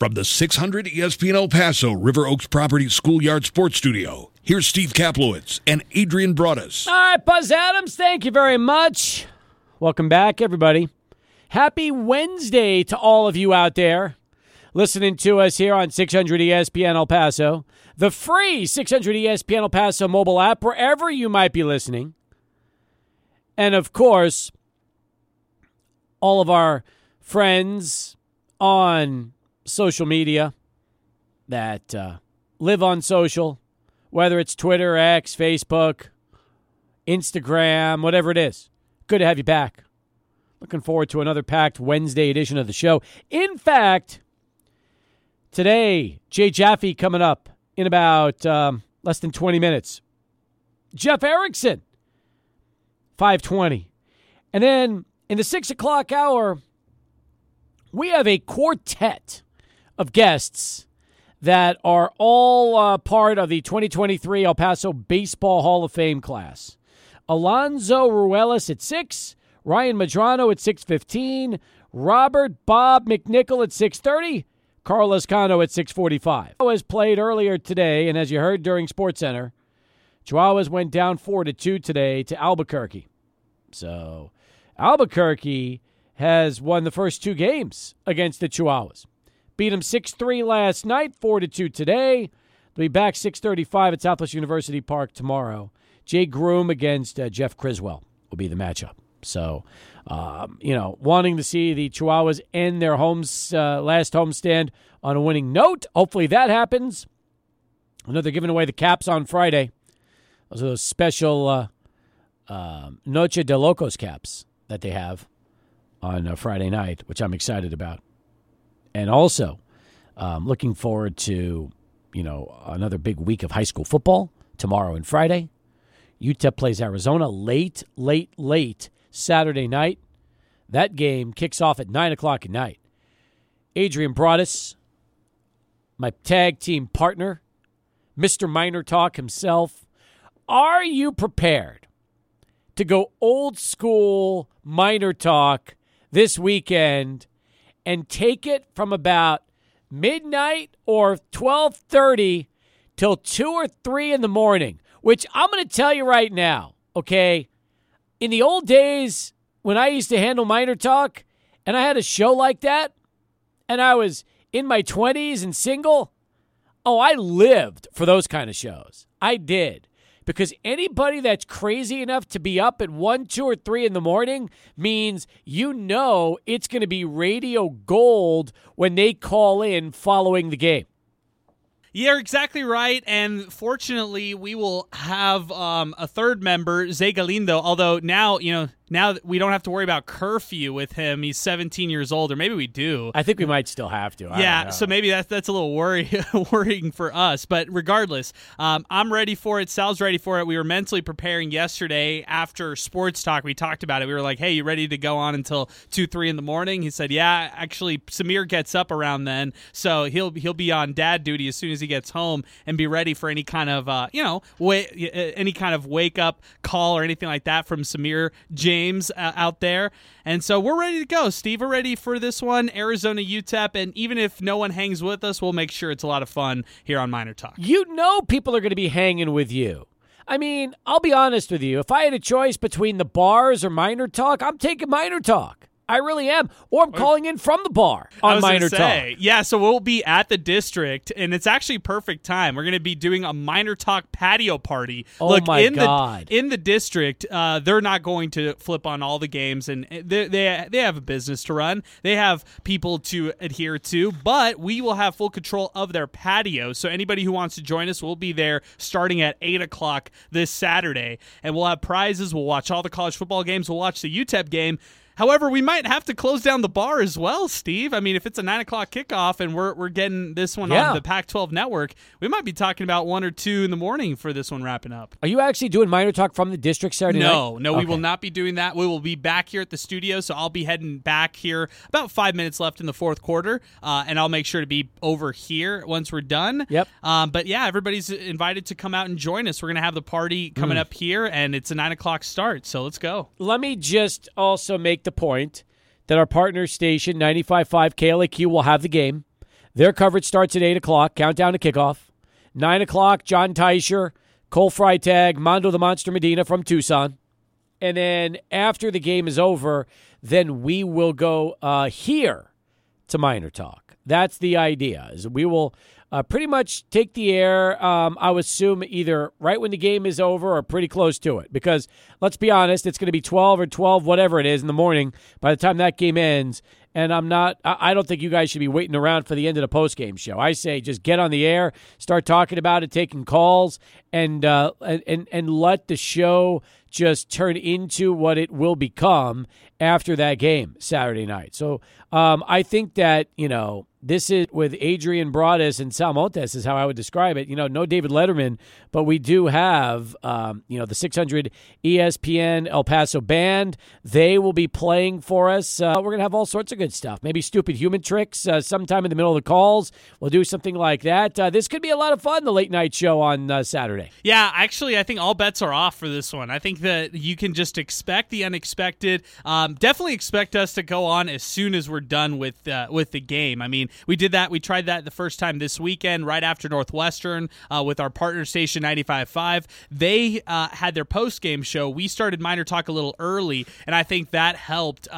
From the 600 ESPN El Paso River Oaks Property Schoolyard Sports Studio, here's Steve Kaplowitz and Adrian Broadus. All right, Buzz Adams, thank you very much. Welcome back, everybody. Happy Wednesday to all of you out there listening to us here on 600 ESPN El Paso, the free 600 ESPN El Paso mobile app, wherever you might be listening. And of course, all of our friends on social media that uh, live on social, whether it's Twitter, X, Facebook, Instagram, whatever it is. Good to have you back. Looking forward to another packed Wednesday edition of the show. In fact, today, Jay Jaffe coming up in about um, less than 20 minutes. Jeff Erickson, 520. And then in the 6 o'clock hour, we have a quartet of guests that are all uh, part of the 2023 El Paso Baseball Hall of Fame class. Alonzo Ruelas at 6, Ryan Madrano at 6.15, Robert Bob McNichol at 6.30, Carlos Cano at 6:45. Was played earlier today, and as you heard during Sports Center, Chihuahuas went down four to two today to Albuquerque. So Albuquerque has won the first two games against the Chihuahuas. Beat them 6-3 last night, 4 to 2 today. They'll be back 6:35 at Southwest University Park tomorrow. Jay Groome against uh, Jeff Criswell will be the matchup. So, um, you know, wanting to see the Chihuahuas end their homes uh, last homestand on a winning note. Hopefully that happens. I know they're giving away the caps on Friday. Those are those special uh, uh, Noche de Locos caps that they have on a Friday night, which I'm excited about. And also, um, looking forward to, you know, another big week of high school football tomorrow and Friday. UTEP plays Arizona late, late, late Saturday night. That game kicks off at 9 o'clock at night. Adrian Broadus, my tag team partner, Mr. Miner Talk himself. Are you prepared to go old school Miner Talk this weekend and take it from about midnight or 12:30 till 2 or 3 in the morning, which I'm going to tell you right now, okay? In the old days when I used to handle Miner Talk and I had a show like that and I was in my 20s and single, oh, I lived for those kind of shows. I did because anybody that's crazy enough to be up at 1, 2, or 3 in the morning means you know it's going to be radio gold when they call in following the game. You're exactly right, and fortunately, we will have um, a third member, Zay Galindo. Although now, you know, now we don't have to worry about curfew with him. He's 17 years old, or maybe we do. I think we might still have to. I yeah, so maybe that's that's a little worry worrying for us. But regardless, um, I'm ready for it. Sal's ready for it. We were mentally preparing yesterday after sports talk. We talked about it. We were like, "Hey, you ready to go on until two, three in the morning?" He said, "Yeah." Actually, Samir gets up around then, so he'll he'll be on dad duty as soon as he gets home and be ready for any kind of uh, you know wa- any kind of wake up call or anything like that from Samir James James uh, out there. And so we're ready to go. Steve, we're ready for this one. Arizona UTEP. And even if no one hangs with us, we'll make sure it's a lot of fun here on Miner Talk. You know, people are going to be hanging with you. I mean, I'll be honest with you. If I had a choice between the bars or Miner Talk, I'm taking Miner Talk. I really am. Or I'm calling in from the bar on Minor say, Talk. Yeah, so we'll be at the district, and it's actually perfect time. We're going to be doing a Miner Talk patio party. Oh Look, my in God. The, in the district, uh, they're not going to flip on all the games, and they, they they have a business to run. They have people to adhere to, but we will have full control of their patio. So anybody who wants to join us, we'll be there starting at eight o'clock this Saturday, and we'll have prizes. We'll watch all the college football games. We'll watch the UTEP game. However, we might have to close down the bar as well, Steve. I mean, if it's a nine o'clock kickoff and we're we're getting this one Yeah. on the Pac-12 network, we might be talking about one or two in the morning for this one wrapping up. Are you actually doing Miner Talk from the district Saturday No, night? no, we Okay. will not be doing that. We will be back here at the studio, so I'll be heading back here about five minutes left in the fourth quarter, uh, and I'll make sure to be over here once we're done. Yep. Um, but yeah, everybody's invited to come out and join us. We're gonna have the party coming Mm. up here, and it's a nine o'clock start. So let's go. Let me just also make the point that our partner station, 95.5 KLAQ, will have the game. Their coverage starts at 8 o'clock, countdown to kickoff. 9 o'clock, John Teicher, Cole Freitag, Mondo the Monster Medina from Tucson. And then after the game is over, then we will go uh, here to Miner Talk. That's the idea. Is we will uh, pretty much take the air. Um, I would assume either right when the game is over or pretty close to it. Because let's be honest, it's going to be 12 or 12, whatever it is in the morning by the time that game ends. And I'm not, I don't think you guys should be waiting around for the end of the post game show. I say just get on the air, start talking about it, taking calls, and, uh, and, and let the show just turn into what it will become after that game Saturday night. So um, I think that, you know, this is with Adrian Broadus and Sal Montes is how I would describe it. You know, no David Letterman, but we do have, um, you know, the 600 ESPN El Paso band. They will be playing for us. Uh, we're to have all sorts of good stuff. Maybe stupid human tricks uh, sometime in the middle of the calls. We'll do something like that. Uh, this could be a lot of fun, the late night show on uh, Saturday. Yeah, actually, I think all bets are off for this one. I think that you can just expect the unexpected. Um, definitely expect us to go on as soon as we're done with uh, with the game. I mean, we did that. We tried that the first time this weekend, right after Northwestern, uh, with our partner station 95.5. They uh, had their post game show. We started Miner Talk a little early, and I think that helped,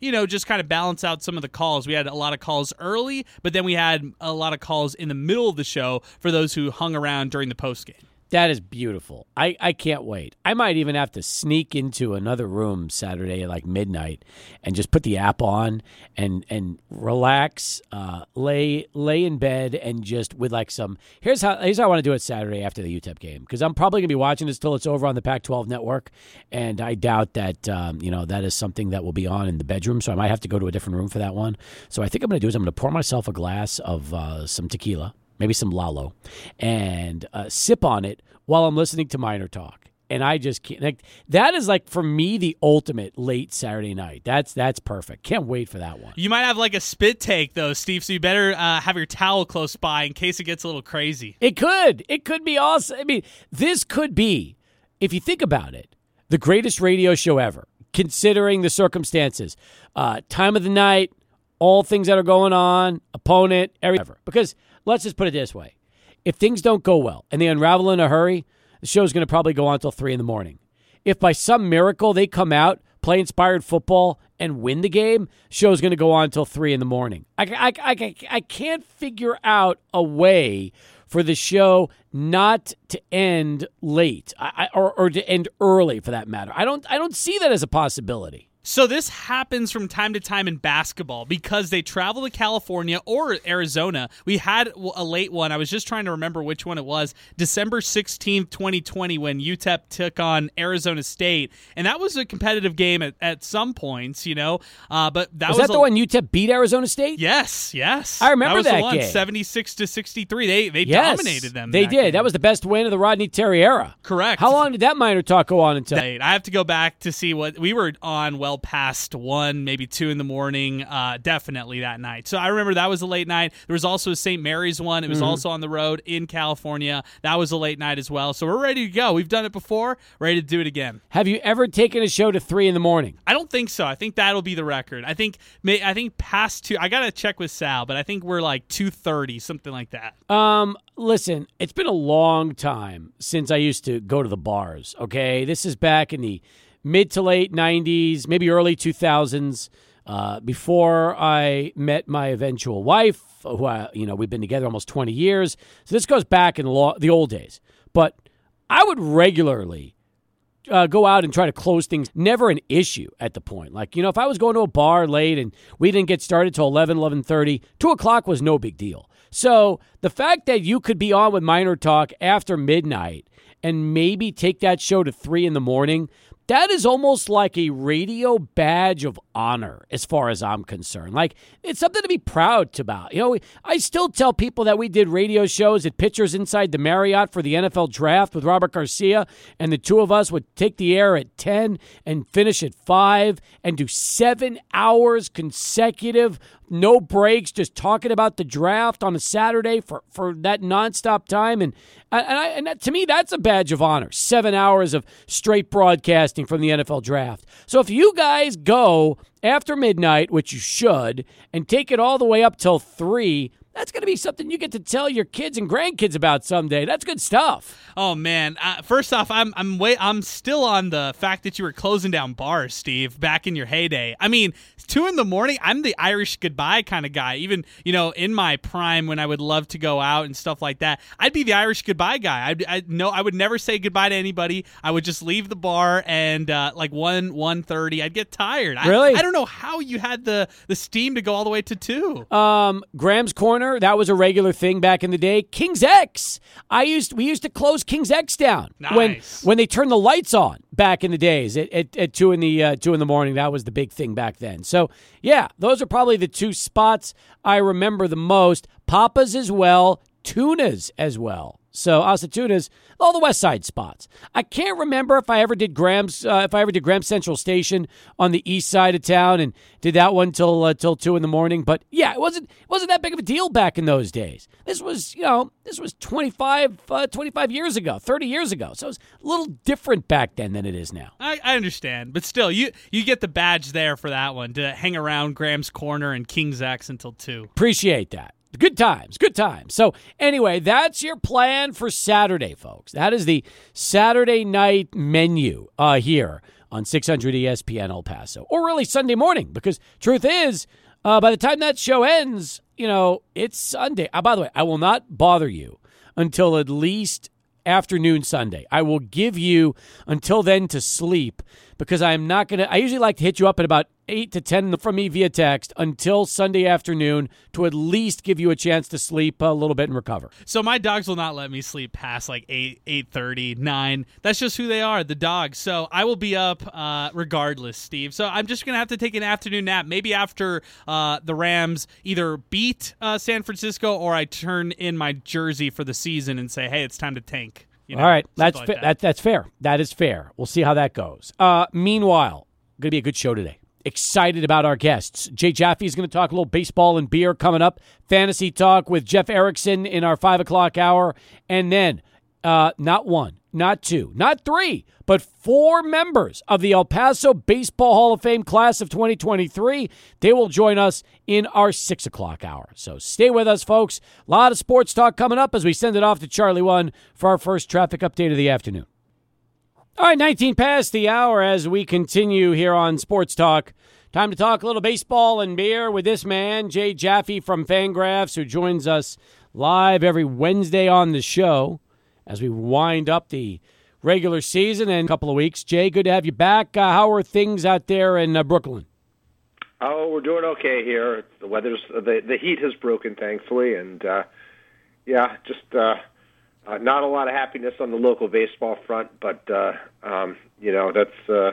you know, just kind of balance out some of the calls. We had a lot of calls early, but then we had a lot of calls in the middle of the show for those who hung around during the post game. That is beautiful. I, I can't wait. I might even have to sneak into another room Saturday at like midnight and just put the app on and and relax, uh, lay lay in bed and just with like some. Here's how here's how I want to do it Saturday after the UTEP game because I'm probably gonna be watching this till it's over on the Pac-12 network, and I doubt that um, you know that is something that will be on in the bedroom. So I might have to go to a different room for that one. So I think I'm gonna do is I'm gonna pour myself a glass of uh, some tequila maybe some Lalo, and uh, sip on it while I'm listening to Miner Talk. And I just can't. Like, that is like for me the ultimate late Saturday night. That's that's perfect. Can't wait for that one. You might have like a spit take though, Steve. So you better uh, have your towel close by in case it gets a little crazy. It could. It could be awesome. I mean, this could be, if you think about it, the greatest radio show ever, considering the circumstances, uh, time of the night, all things that are going on, opponent, everything. Because let's just put it this way if things don't go well and they unravel in a hurry, the show's going to probably go on until 3 in the morning. If by some miracle they come out, play inspired football, and win the game, show's going to go on until 3 in the morning. I, I, I, I can't figure out a way for the show not to end late I, or, or to end early for that matter. I don't, I don't see that as a possibility. So this happens from time to time in basketball because they travel to California or Arizona. We had a late one. I was just trying to remember which one it was. December 16th, 2020 when UTEP took on Arizona State. And that was a competitive game at, at some points, you know. Uh, but that was, was that a, the one UTEP beat Arizona State? Yes, yes. I remember that, that one, game. 76 to 63. They they yes, dominated them. They did. Game. That was the best win of the Rodney Terry era. Correct. How long did that Miner Talk go on until? I have to go back to see what we were on well past one, maybe two in the morning, uh, definitely that night. So I remember that was a late night. There was also a St. Mary's one. It was mm-hmm. also on the road in California. That was a late night as well. So we're ready to go. We've done it before, ready to do it again. Have you ever taken a show to three in the morning? I don't think so. I think that'll be the record. I think I think past two. I gotta check with Sal, but I think we're like two thirty, something like that. Um, listen, it's been a long time since I used to go to the bars. Okay, this is back in the mid to late 90s, maybe early 2000s, uh, before I met my eventual wife, who I, you know, we've been together almost 20 years. So this goes back in the, old days. But I would regularly uh, go out and try to close things. Never an issue at the point. Like, you know, if I was going to a bar late and we didn't get started till 11, 11.30, 2 o'clock was no big deal. So the fact that you could be on with Miner Talk after midnight and maybe take that show to 3 in the morning – that is almost like a radio badge of honor as far as I'm concerned. Like it's something to be proud about. You know, I still tell people that we did radio shows at Pitchers Inside the Marriott for the NFL draft with Robert Garcia, and the two of us would take the air at 10 and finish at 5 and do seven hours consecutive no breaks, just talking about the draft on a Saturday for, for that nonstop time. And and, I, and that, to me, that's a badge of honor. Seven hours of straight broadcasting from the NFL draft. So if you guys go after midnight, which you should, and take it all the way up till 3, that's going to be something you get to tell your kids and grandkids about someday. That's good stuff. Oh man! Uh, first off, I'm I'm wait I'm still on the fact that you were closing down bars, Steve, back in your heyday. I mean, two in the morning. I'm the Irish goodbye kind of guy. Even you know in my prime when I would love to go out and stuff like that, I'd be the Irish goodbye guy. I'd, I no, I would never say goodbye to anybody. I would just leave the bar and uh, like one one thirty, I'd get tired. Really? I, I don't know how you had the the steam to go all the way to two. Um, Graham's Corner. That was a regular thing back in the day. King's X. I used we used to close King's X down Nice. when when they turned the lights on back in the days at, at, at two in the uh, two in the morning. That was the big thing back then. So yeah, those are probably the two spots I remember the most. Papa's as well, Tunas as well. So Asa Tunas, all the West Side spots. I can't remember if I ever did Graham's uh, if I ever did Graham Central Station on the east side of town and did that one till uh, till two in the morning. But yeah, it wasn't it wasn't that big of a deal back in those days. This was you know this was 25, uh, 25 years ago, thirty years ago. So it was a little different back then than it is now. I, I understand, but still, you you get the badge there for that one to hang around Graham's Corner and King's X until two. Appreciate that. Good times, good times. So, anyway, that's your plan for Saturday, folks. That is the Saturday night menu uh, here on 600 ESPN El Paso, or really Sunday morning, because truth is, uh, by the time that show ends, you know, it's Sunday. Uh, by the way, I will not bother you until at least afternoon Sunday. I will give you until then to sleep because I am not going to. I usually like to hit you up at about 8 to 10 from me via text until Sunday afternoon to at least give you a chance to sleep a little bit and recover. So my dogs will not let me sleep past like 8, 8.30, 9. That's just who they are, the dogs. So I will be up uh, regardless, Steve. So I'm just going to have to take an afternoon nap, maybe after uh, the Rams either beat uh, San Francisco or I turn in my jersey for the season and say, hey, it's time to tank. You know, All right, that's like fa- that. that. that's fair. That is fair. We'll see how that goes. Uh, meanwhile, going to be a good show today. Excited about our guests. Jay Jaffe is going to talk a little baseball and beer coming up. Fantasy talk with Jeff Erickson in our five o'clock hour, and then uh, not one, not two, not three, but four members of the El Paso Baseball Hall of Fame class of 2023. They will join us in our six o'clock hour. So stay with us, folks. A lot of sports talk coming up as we send it off to Charlie One for our first traffic update of the afternoon. All right, 19 past the hour as we continue here on Sports Talk. Time to talk a little baseball and beer with this man, Jay Jaffe from Fangraphs, who joins us live every Wednesday on the show as we wind up the regular season in a couple of weeks. Jay, good to have you back. Uh, how are things out there in uh, Brooklyn? Oh, we're doing okay here. The weather's the the heat has broken, thankfully, and uh, yeah, just uh, uh, not a lot of happiness on the local baseball front, but uh, um, you know that's uh,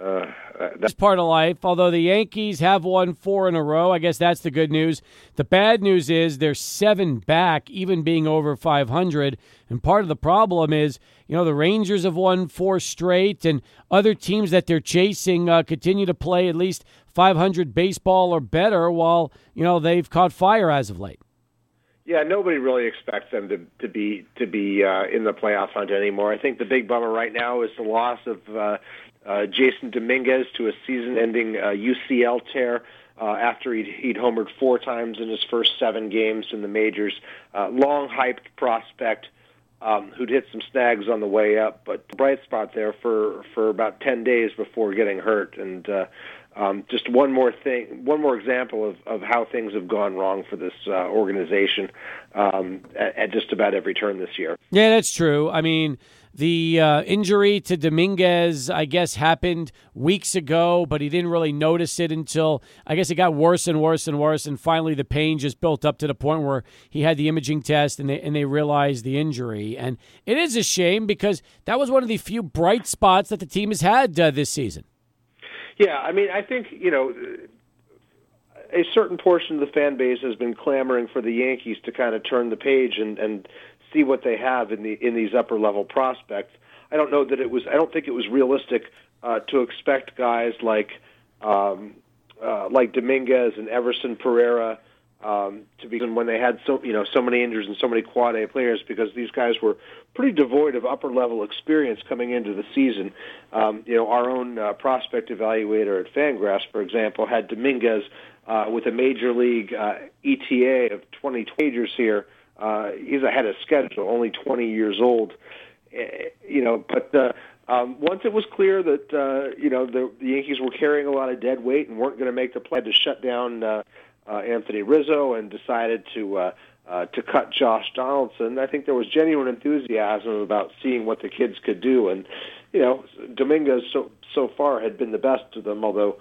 uh, That's that's part of life. Although the Yankees have won four in a row, I guess that's the good news. The bad news is they're seven back, even being over 500. And part of the problem is, you know, the Rangers have won four straight, and other teams that they're chasing uh, continue to play at least 500 baseball or better, while you know they've caught fire as of late. yeah. Nobody really expects them to to be to be uh, in the playoff hunt anymore. I think the big bummer right now is the loss of uh, uh, Jasson Dominguez to a season-ending uh, UCL tear. Uh, after he'd, he'd homered four times in his first seven games in the majors, uh, long hyped prospect um, who'd hit some snags on the way up, but bright spot there for for about ten days before getting hurt. And uh, um, just one more thing, one more example of, of how things have gone wrong for this uh, organization um, at, at just about every turn this year. Yeah, that's true. I mean, the uh, injury to Dominguez, I guess, happened weeks ago, but he didn't really notice it until I guess it got worse and worse and worse, and finally the pain just built up to the point where he had the imaging test and they and they realized the injury. And it is a shame because that was one of the few bright spots that the team has had uh, this season. Yeah, I mean, I think you know a certain portion of the fan base has been clamoring for the Yankees to kind of turn the page and and see what they have in the in these upper level prospects. I don't know that it was. I don't think it was realistic uh, to expect guys like um, uh, like Dominguez and Everson Pereira um, to be when they had so you know so many injuries and so many quad A players because these guys were pretty devoid of upper level experience coming into the season. Um, you know, our own uh, prospect evaluator at Fangraphs, for example, had Dominguez uh, with a major league uh, ETA of 20 majors here. Uh, he's ahead of schedule, only 20 years old. Uh, you know, but uh, um, once it was clear that uh, you know the, the Yankees were carrying a lot of dead weight and weren't going to make the play to shut down. Uh, uh, Anthony Rizzo and decided to uh, uh, to cut Josh Donaldson. I think there was genuine enthusiasm about seeing what the kids could do, and you know Dominguez so so far had been the best of them, although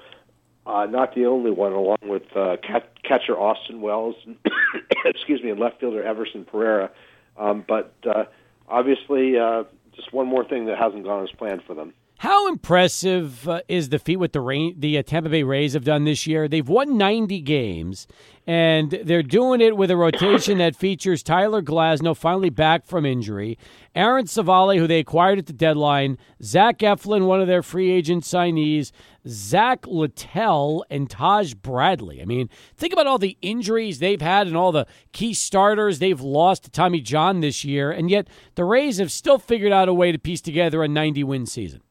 uh, not the only one, along with uh, catcher Austin Wells, and excuse me, and left fielder Everson Pereira. Um, but uh, obviously, uh, just one more thing that hasn't gone as planned for them. How impressive uh, is the feat what the Rain, the uh, Tampa Bay Rays have done this year? They've won 90 games, and they're doing it with a rotation that features Tyler Glasnow finally back from injury, Aaron Civale, who they acquired at the deadline, Zach Eflin, one of their free agent signees, Zach Littell, and Taj Bradley. I mean, think about all the injuries they've had and all the key starters they've lost to Tommy John this year, and yet the Rays have still figured out a way to piece together a 90 win season.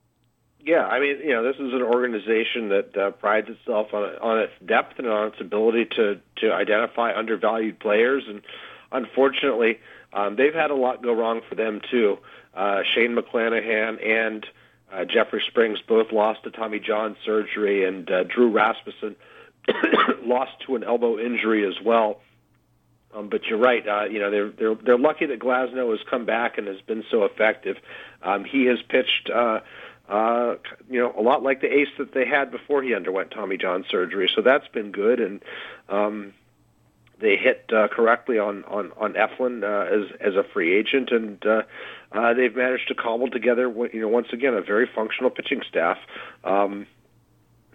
Yeah, I mean, you know, this is an organization that uh, prides itself on on its depth and on its ability to to identify undervalued players, and unfortunately, um, they've had a lot go wrong for them too. Uh, Shane McClanahan and uh, Jeffrey Springs both lost to Tommy John surgery, and uh, Drew Rasmussen lost to an elbow injury as well. Um, but you're right. Uh, you know they're they're they're lucky that Glasnow has come back and has been so effective. Um, he has pitched. Uh, uh, you know, a lot like the ace that they had before he underwent Tommy John surgery. So that's been good, and um, they hit uh, correctly on on on Eflin uh, as as a free agent, and uh, uh, they've managed to cobble together, you know, once again a very functional pitching staff. Um,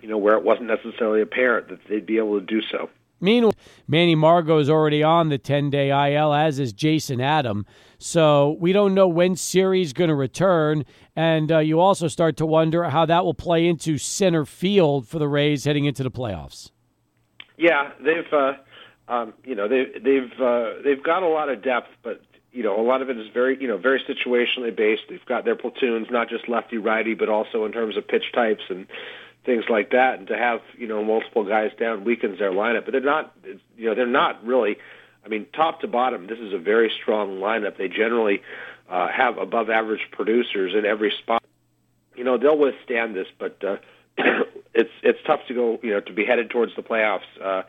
you know, where it wasn't necessarily apparent that they'd be able to do so. Meanwhile, Manny Margot is already on the 10 day IL, as is Jason Adam. So we don't know when Siri's going to return. And uh, you also start to wonder how that will play into center field for the Rays heading into the playoffs. Yeah, they've, uh, um, you know, they, they've uh, they've got a lot of depth, but you know, a lot of it is very, you know, very situationally based. They've got their platoons, not just lefty righty, but also in terms of pitch types and things like that. And to have, you know, multiple guys down weakens their lineup. But they're not, you know, they're not really I mean, top to bottom, this is a very strong lineup. They generally uh, have above average producers in every spot. You know, they'll withstand this, but uh, it's it's tough to go. You know, to be headed towards the playoffs. Uh,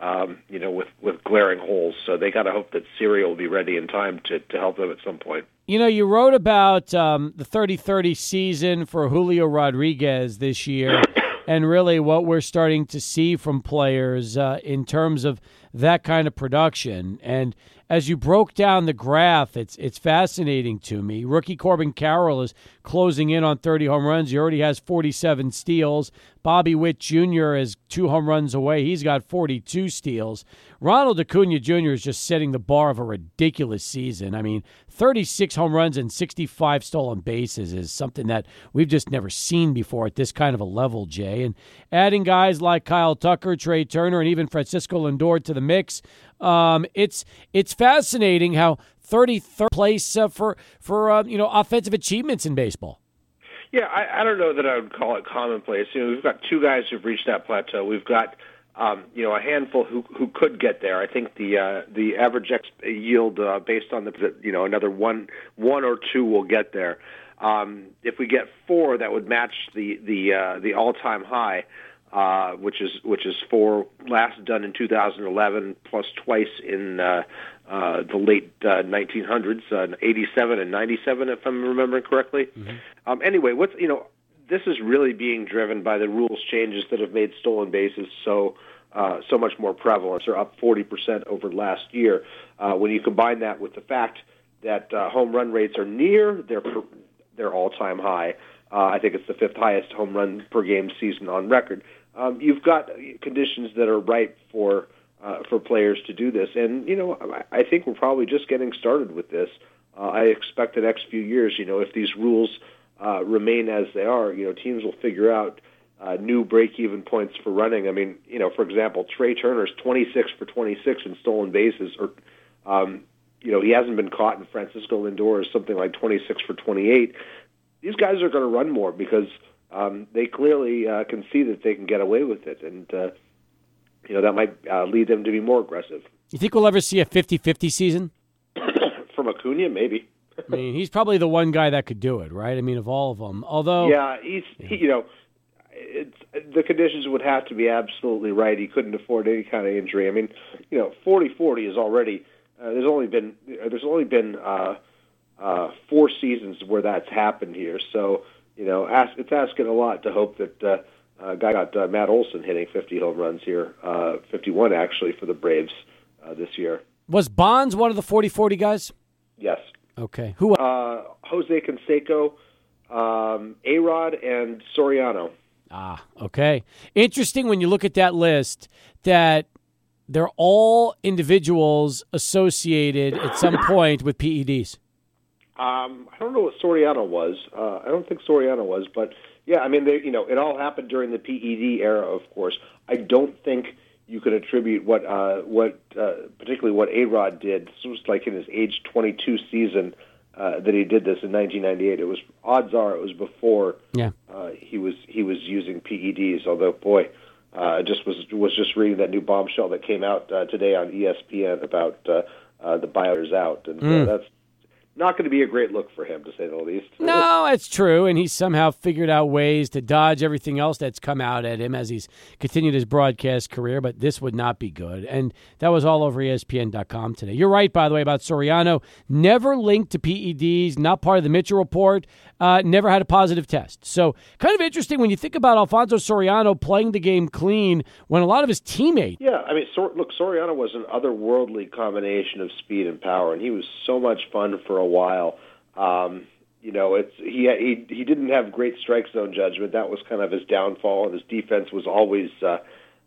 um, you know, with with glaring holes. So they got to hope that Siri will be ready in time to to help them at some point. You know, you wrote about um, the 30-30 season for Julio Rodriguez this year, and really what we're starting to see from players uh, in terms of that kind of production. And as you broke down the graph, it's it's fascinating to me. Rookie Corbin Carroll is closing in on 30 home runs. He already has 47 steals. Bobby Witt Jr. is two home runs away. He's got 42 steals. Ronald Acuna Jr. is just setting the bar of a ridiculous season. I mean, 36 home runs and 65 stolen bases is something that we've just never seen before at this kind of a level, Jay. And adding guys like Kyle Tucker, Trea Turner, and even Francisco Lindor to the mix, um, it's it's fascinating how 33rd place uh, for for uh, you know offensive achievements in baseball. Yeah, I, I don't know that I would call it commonplace. You know, we've got two guys who've reached that plateau. We've got um, you know, a handful who who could get there. I think the uh, the average ex- yield uh, based on the you know another one one or two will get there. Um, if we get four, that would match the the uh, the all time high, uh, which is which is four last done in 2011 plus twice in uh, uh, the late uh, 1900s, uh, 87 and 97, if I'm remembering correctly. Mm-hmm. Um, anyway, what's you know this is really being driven by the rules changes that have made stolen bases so uh, so much more prevalent. They're up 40% over last year. Uh, when you combine that with the fact that uh, home run rates are near their their all-time high, uh, I think it's the fifth highest home run per game season on record. Um, you've got conditions that are ripe for uh, for players to do this, and you know I, think we're probably just getting started with this. Uh, I expect the next few years, you know, if these rules uh, remain as they are, you know, teams will figure out uh, new break-even points for running. I mean, you know, for example, Trea Turner's 26 for 26 in stolen bases, or um, you know, he hasn't been caught in Francisco Lindor is something like 26 for 28. These guys are going to run more because um, they clearly uh, can see that they can get away with it, and uh, you know that might uh, lead them to be more aggressive. You think we'll ever see a 50-50 season? From Acuna, maybe. I mean, he's probably the one guy that could do it, right? I mean, of all of them. Although, yeah, he's he, you know, it's, the conditions would have to be absolutely right. He couldn't afford any kind of injury. I mean, you know, forty forty is already. Uh, there's only been there's only been uh, uh, four seasons where that's happened here. So you know, ask, it's asking a lot to hope that uh, uh, guy got uh, Matt Olson hitting 50 home runs here, uh, 51 actually for the Braves uh, this year. Was Bonds one of the 40-40 guys? Yes. Okay. Who? Uh, Jose Canseco, um, A Rod, and Soriano. Ah, okay. Interesting when you look at that list that they're all individuals associated at some point with PEDs. Um, I don't know what Soriano was. Uh, I don't think Soriano was, but yeah, I mean, they, you know, it all happened during the PED era, of course. I don't think you could attribute what, uh, what, uh, particularly what A Rod did. This was like in his age 22 season uh, that he did this in 1998. It was odds are it was before yeah. uh, he was he was using PEDs. Although, boy, uh, just was was just reading that new bombshell that came out uh, today on ESPN about uh, uh, the buyers out, and Mm. uh, that's not going to be a great look for him, to say the least. No, it's true, and he's somehow figured out ways to dodge everything else that's come out at him as he's continued his broadcast career. But this would not be good, and that was all over ESPN.com today. You're right, by the way, about Soriano. Never linked to PEDs, not part of the Mitchell report. Uh, never had a positive test. So, kind of interesting when you think about Alfonso Soriano playing the game clean when a lot of his teammates. Yeah, I mean, Sor- look, Soriano was an otherworldly combination of speed and power, and he was so much fun for a while. Um, you know, it's he he he didn't have great strike zone judgment. That was kind of his downfall, and his defense was always uh,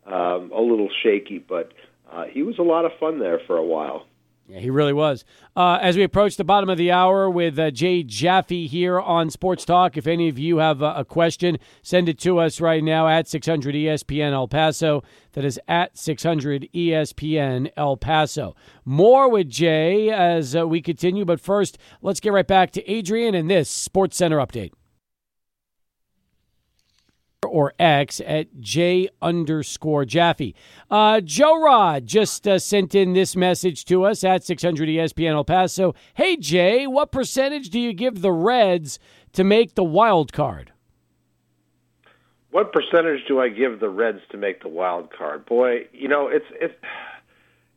um, a little shaky. But uh, he was a lot of fun there for a while. Yeah, he really was. Uh, as we approach the bottom of the hour with uh, Jay Jaffe here on Sports Talk, if any of you have a, a question, send it to us right now at 600 ESPN El Paso. That is at 600 ESPN El Paso. More with Jay as uh, we continue, but first, let's get right back to Adrian and this Sports Center update or X at J underscore Jaffe. Uh, Joe Rod just uh, sent in this message to us at 600 ESPN El Paso. Hey, Jay, what percentage do you give the Reds to make the wild card? What percentage do I give the Reds to make the wild card? Boy, you know it's it's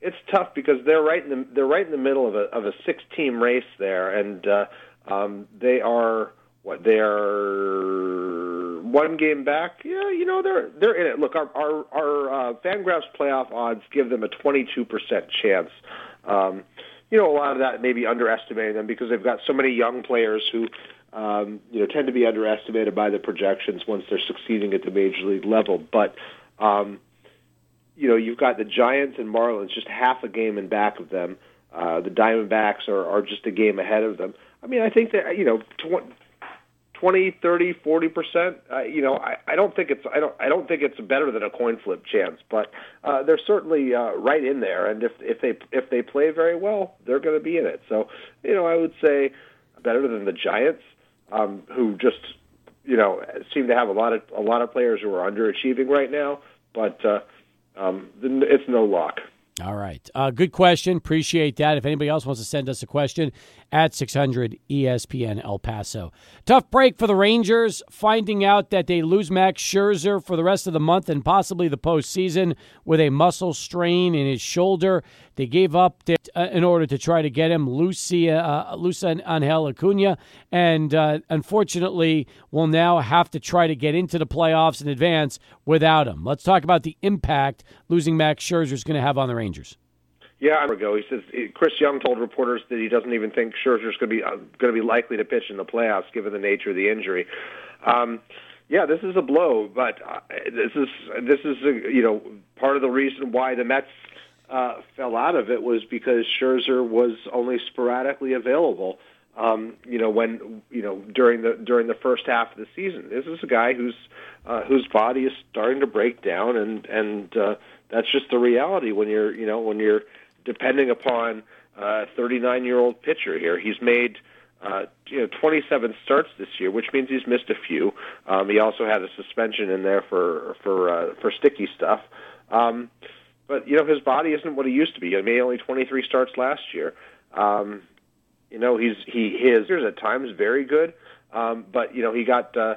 it's tough because they're right in the they're right in the middle of a of a six team race there, and uh, um, they are what they are one game back. Yeah, you know they're they're in it. Look, our our, our uh, Fangraphs playoff odds give them a twenty two percent chance. Um, you know, a lot of that may be underestimating them because they've got so many young players who um, you know, tend to be underestimated by the projections once they're succeeding at the major league level. But, um, you know, you've got the Giants and Marlins just half a game in back of them. Uh, the Diamondbacks are, are just a game ahead of them. I mean, I think that, you know, tw- 20, 30, 40 percent. Uh, you know, I, I don't think it's I don't I don't think it's better than a coin flip chance, but uh, they're certainly uh, right in there. And if if they if they play very well, they're going to be in it. So, you know, I would say better than the Giants um, who just you know seem to have a lot of a lot of players who are underachieving right now. But uh, um, it's no lock. All right. Uh, good question. Appreciate that. If anybody else wants to send us a question at 600 ESPN El Paso. Tough break for the Rangers, finding out that they lose Max Scherzer for the rest of the month and possibly the postseason with a muscle strain in his shoulder. They gave up the, uh, in order to try to get him Lucia, uh, Lucia Angel Acuna, and uh, unfortunately will now have to try to get into the playoffs in advance without him. Let's talk about the impact losing Max Scherzer is going to have on the Rangers. Yeah, ago he says Chris Young told reporters that he doesn't even think Scherzer's going to be uh, going to be likely to pitch in the playoffs given the nature of the injury. Um, yeah, this is a blow, but uh, this is this is you know part of the reason why the Mets uh, fell out of it was because Scherzer was only sporadically available. Um, you know, when you know during the during the first half of the season, this is a guy who's uh, whose body is starting to break down, and and uh, that's just the reality when you're you know when you're depending upon a 39 year old pitcher here. He's made uh, you know 27 starts this year, which means he's missed a few. Um, he also had a suspension in there for for uh, for sticky stuff. Um, but you know his body isn't what he used to be. He made only 23 starts last year. Um, you know he's he his is at times very good, um, but you know he got uh,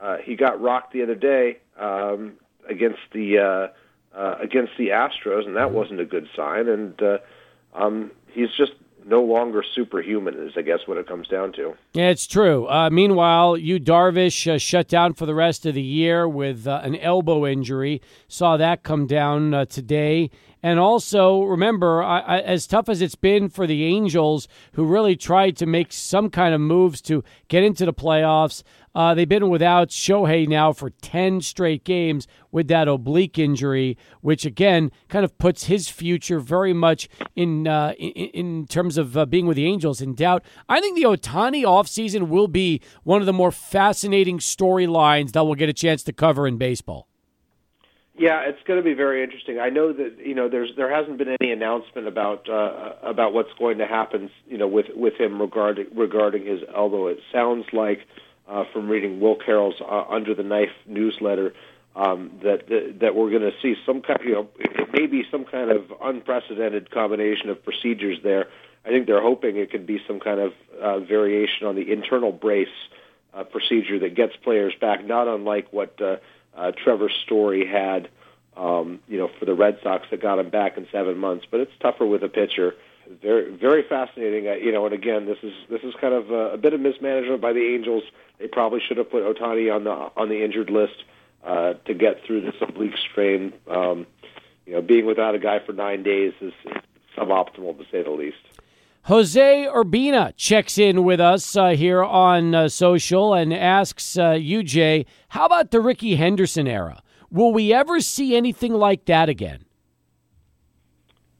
uh, he got rocked the other day um, against the uh, uh, against the Astros, and that wasn't a good sign. And uh, um, he's just no longer superhuman, is I guess what it comes down to. Yeah, it's true. Uh, meanwhile, Yu Darvish uh, shut down for the rest of the year with uh, an elbow injury. Saw that come down uh, today. And also, remember, I, I, as tough as it's been for the Angels, who really tried to make some kind of moves to get into the playoffs, uh, they've been without Shohei now for 10 straight games with that oblique injury, which again kind of puts his future very much in uh, in, in, terms of uh, being with the Angels in doubt. I think the Ohtani offseason will be one of the more fascinating storylines that we'll get a chance to cover in baseball. Yeah, it's going to be very interesting. I know that you know there's there hasn't been any announcement about uh, about what's going to happen, you know, with with him regarding regarding his elbow. It sounds like uh, from reading Will Carroll's uh, Under the Knife newsletter um, that, that that we're going to see some kind, you know, it may be some kind of unprecedented combination of procedures there. I think they're hoping it could be some kind of uh, variation on the internal brace uh, procedure that gets players back, not unlike what uh, uh, Trevor Story had, um, you know, for the Red Sox that got him back in seven months. But it's tougher with a pitcher very very fascinating. Uh, you know, and again, this is this is kind of a, a bit of mismanagement by the Angels. They probably should have put Ohtani on the on the injured list uh, to get through this oblique strain. Um, you know, being without a guy for nine days is suboptimal to say the least. Jose Urbina checks in with us uh, here on uh, social and asks uh, UJ, how about the Rickey Henderson era? Will we ever see anything like that again?